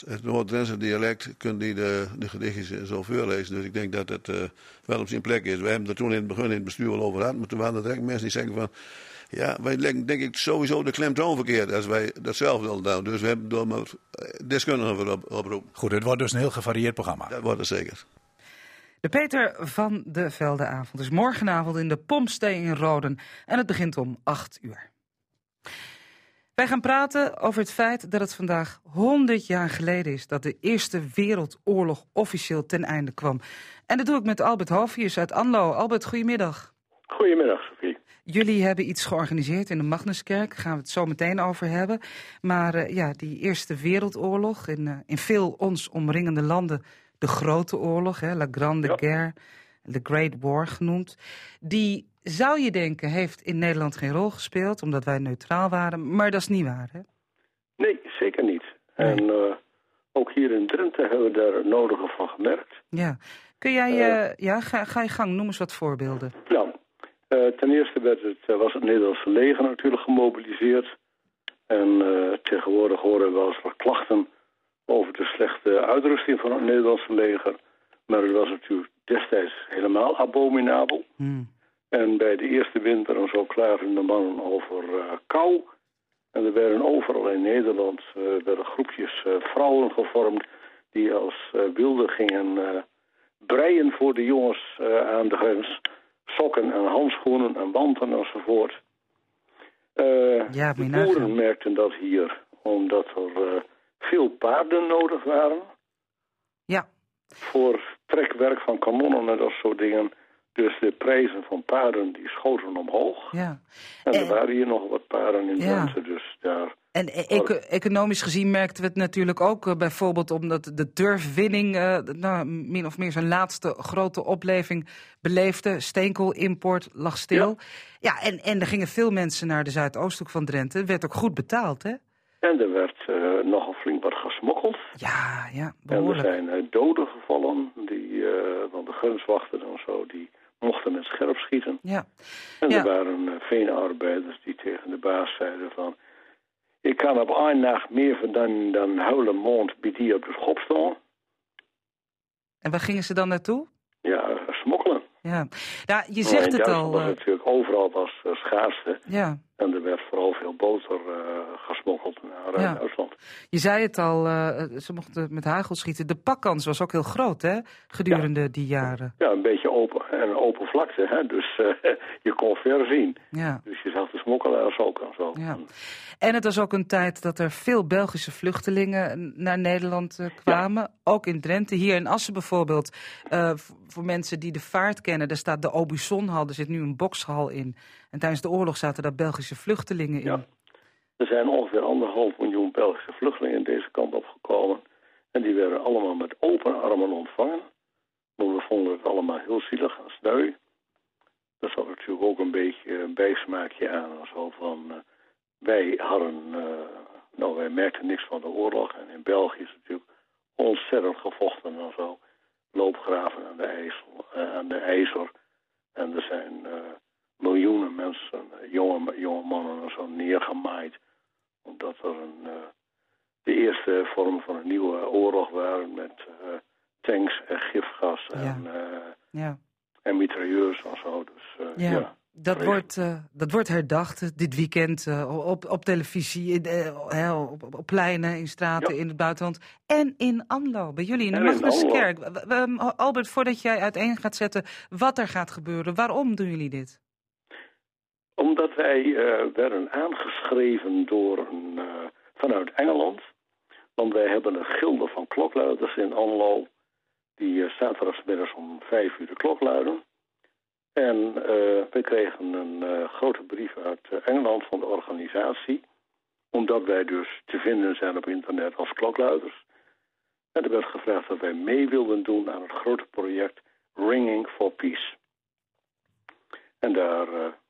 het Noord-Drentse dialect, kunnen die de, de gedichtjes zo voorlezen. Dus ik denk dat het uh, wel op zijn plek is. We hebben er toen in het begin in het bestuur wel over gehad, maar toen waren er direct mensen die zeggen van... Ja, wij leggen denk ik sowieso de klemtoon verkeerd als wij dat zelf willen doen. Dus we hebben door maar deskundigen voor op, oproepen. Goed, het wordt dus een heel gevarieerd programma. Dat wordt het zeker. De Peter van de Veldenavond is morgenavond in de Pompstee in Roden en het begint om 8 uur. Wij gaan praten over het feit dat het vandaag 100 jaar geleden is dat de Eerste Wereldoorlog officieel ten einde kwam. En dat doe ik met Albert Hofius uit Anlo. Albert, goedemiddag. Goedemiddag, Sophie. Jullie hebben iets georganiseerd in de Magnuskerk, daar gaan we het zo meteen over hebben. Maar uh, ja, die Eerste Wereldoorlog in, uh, in veel ons omringende landen, de Grote Oorlog, hè, La Grande ja. Guerre, de Great War genoemd, die zou je denken heeft in Nederland geen rol gespeeld, omdat wij neutraal waren, maar dat is niet waar, hè? Nee, zeker niet. Nee. En uh, ook hier in Drenthe hebben we daar het nodige van gemerkt. Ja. Kun jij, uh, ja, ga, ga je gang, noem eens wat voorbeelden. Nou, ten eerste werd het, was het Nederlandse leger natuurlijk gemobiliseerd. En tegenwoordig horen we wel eens wat klachten over de slechte uitrusting van het Nederlandse leger. Maar het was natuurlijk destijds helemaal abominabel. Hmm. En bij de eerste winter en zo klaagden de mannen over uh, kou. En er werden overal in Nederland uh, werden groepjes uh, vrouwen gevormd... die als wilden gingen breien voor de jongens aan de grens. Sokken en handschoenen en wanten enzovoort. ja, de boeren merkten dat hier, omdat er veel paarden nodig waren. Ja. Voor trekwerk van kanonnen en dat soort dingen... Dus de prijzen van paarden die schoten omhoog. Ja. En er waren hier nog wat paarden in ja. Drenthe, dus daar... En eco economisch gezien merkten we het natuurlijk ook uh, bijvoorbeeld omdat de turfwinning uh, nou, min of meer zijn laatste grote opleving beleefde. Steenkoolimport lag stil. Ja, ja en, en er gingen veel mensen naar de Zuidoosthoek van Drenthe. Het werd ook goed betaald, hè? En er werd uh, nogal flink wat gesmokkeld. Ja, ja, behoorlijk. En er zijn doden gevallen, die, van de grenswachten en zo, die mochten met scherp schieten. Ja. En ja. er waren uh, veenarbeiders die tegen de baas zeiden van... Ik kan op één nacht meer dan, dan huilen mond bij die op de schop staan. En waar gingen ze dan naartoe? Ja, smokkelen. Ja, ja je zegt het al. was natuurlijk overal was uh, schaarste. Ja. En er werd vooral veel boter uh, gesmokkeld naar ja. Duitsland. Je zei het al, uh, ze mochten met hagel schieten. De pakkans was ook heel groot, hè, gedurende ja. die jaren. Ja, een beetje open en open vlakte, hè. Dus je kon ver zien. Ja. Dus je zag de smokkelaars ook en zo. Ja. En het was ook een tijd dat er veel Belgische vluchtelingen naar Nederland kwamen. Ja. Ook in Drenthe, hier in Assen bijvoorbeeld. voor mensen die de vaart kennen, daar staat de Aubusonhal. Er zit nu een boxhal in. En tijdens de oorlog zaten daar Belgische vluchtelingen in. Ja. Er zijn ongeveer anderhalf miljoen Belgische vluchtelingen deze kant op gekomen. En die werden allemaal met open armen ontvangen. Maar we vonden het allemaal heel zielig en sneu. Er zat natuurlijk ook een beetje een bijsmaakje aan. Zo van, uh, wij hadden, uh, nou wij merkten niks van de oorlog. En in België is natuurlijk ontzettend gevochten en zo. Loopgraven aan de, IJssel, uh, aan de IJzer. En er zijn miljoenen mensen, jonge, jonge mannen en zo neergemaaid. Omdat er een, uh, de eerste vorm van een nieuwe oorlog waren met uh, tanks en gifgas ja. en, uh, ja. en mitrailleurs en zo. Dus, ja. ja. Dat wordt, dat wordt herdacht dit weekend op, op televisie, op, op, op, pleinen, in straten, in het buitenland. En in Anlo, bij jullie in de Magnuskerk. Albert, voordat jij uiteen gaat zetten wat er gaat gebeuren, waarom doen jullie dit? Omdat wij uh, werden aangeschreven door uh, vanuit Engeland. Want wij hebben een gilde van klokluiders in Anlo. Die uh, zaterdagmiddags om vijf uur de klok luiden. En wij kregen een grote brief uit Engeland van de organisatie. Omdat wij dus te vinden zijn op internet als klokluiders. En er werd gevraagd dat wij mee wilden doen aan het grote project Ringing for Peace. En daar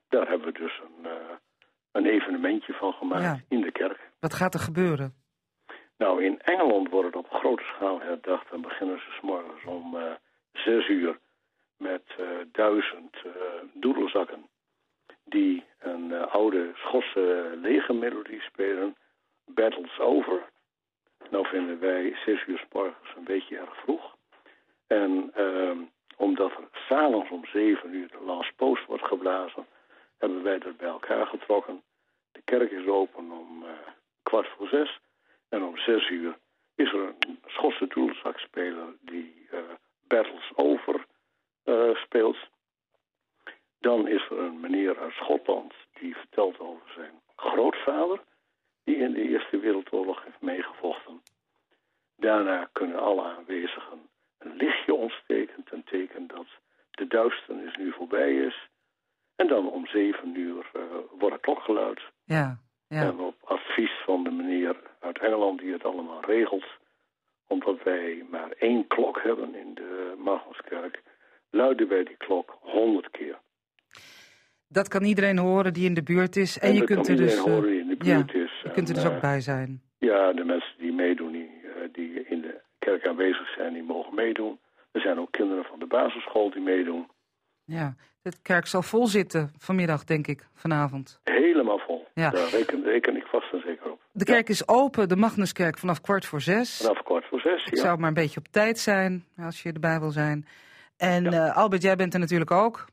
daar hebben we dus een, uh, een evenementje van gemaakt ja. in de kerk. Wat gaat er gebeuren? Nou, in Engeland wordt het op grote schaal herdacht. Dan beginnen ze s morgens om uh, zes uur met uh, duizend doedelzakken. Die een oude Schotse legermelodie spelen. Battles Over. Nou vinden wij zes uur s morgens een beetje erg vroeg. En omdat er s'avonds om zeven uur de last post wordt geblazen hebben wij dat bij elkaar getrokken. De kerk is open om uh, kwart voor zes. En om zes uur is er een Schotse toelzakspeler die uh, Battles Over eh, speelt. Dan is er een meneer uit Schotland die vertelt over zijn grootvader, die in de Eerste Wereldoorlog heeft meegevochten. Daarna kunnen alle aanwezigen een lichtje ontsteken ten teken dat de duisternis nu voorbij is. En dan om zeven uur uh, wordt het klokgeluid. Ja, ja. En op advies van de meneer uit Engeland die het allemaal regelt, omdat wij maar één klok hebben in de Magnuskerk, luiden wij die klok honderd keer. Dat kan iedereen horen die in de buurt is. En, En je kunt er dus. iedereen horen die in de ja, is. je kunt er dus ook eh, bij zijn. Ja, de mensen die meedoen, die, eh, die in de kerk aanwezig zijn, die mogen meedoen. Er zijn ook kinderen van de basisschool die meedoen. Ja, de kerk zal vol zitten vanmiddag, denk ik, vanavond. Helemaal vol. Ja. Daar reken, reken ik vast en zeker op. De kerk is open, de Magnuskerk, vanaf kwart voor zes. Vanaf kwart voor zes, Ik ja. zou maar een beetje op tijd zijn, als je erbij wil zijn. En eh, Albert, jij bent er natuurlijk ook.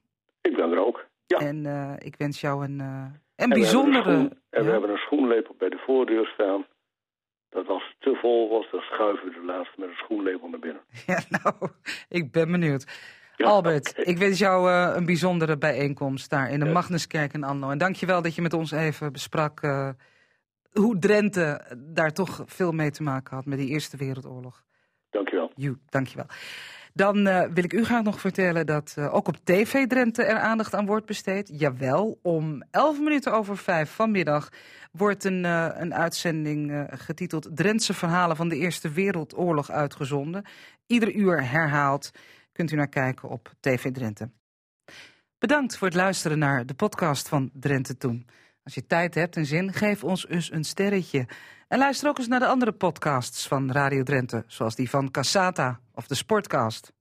Ik ben er ook. Ja. En eh, ik wens jou een, eh, een En we bijzondere... hebben een schoen- en we Ja. hebben een schoenlepel bij de voordeur staan. Dat als het te vol was, dan schuiven we de laatste met een schoenlepel naar binnen. Ja, nou, ik ben benieuwd. Albert, ik wens jou eh, een bijzondere bijeenkomst daar in de Magnuskerk in Anno. En dankjewel dat je met ons even besprak hoe Drenthe daar toch veel mee te maken had met die Eerste Wereldoorlog. Dankjewel. You, dankjewel. Dan eh, wil ik u graag nog vertellen dat eh, ook op TV Drenthe er aandacht aan wordt besteed. Jawel, om 11 minuten over 5 vanmiddag wordt een, eh, een uitzending getiteld Drentse verhalen van de Eerste Wereldoorlog uitgezonden. Ieder uur herhaald. Kunt u naar kijken op TV Drenthe. Bedankt voor het luisteren naar de podcast van Drenthe Toen. Als je tijd hebt en zin, geef ons eens een sterretje. En luister ook eens naar de andere podcasts van Radio Drenthe, zoals die van Cassata of de Sportcast.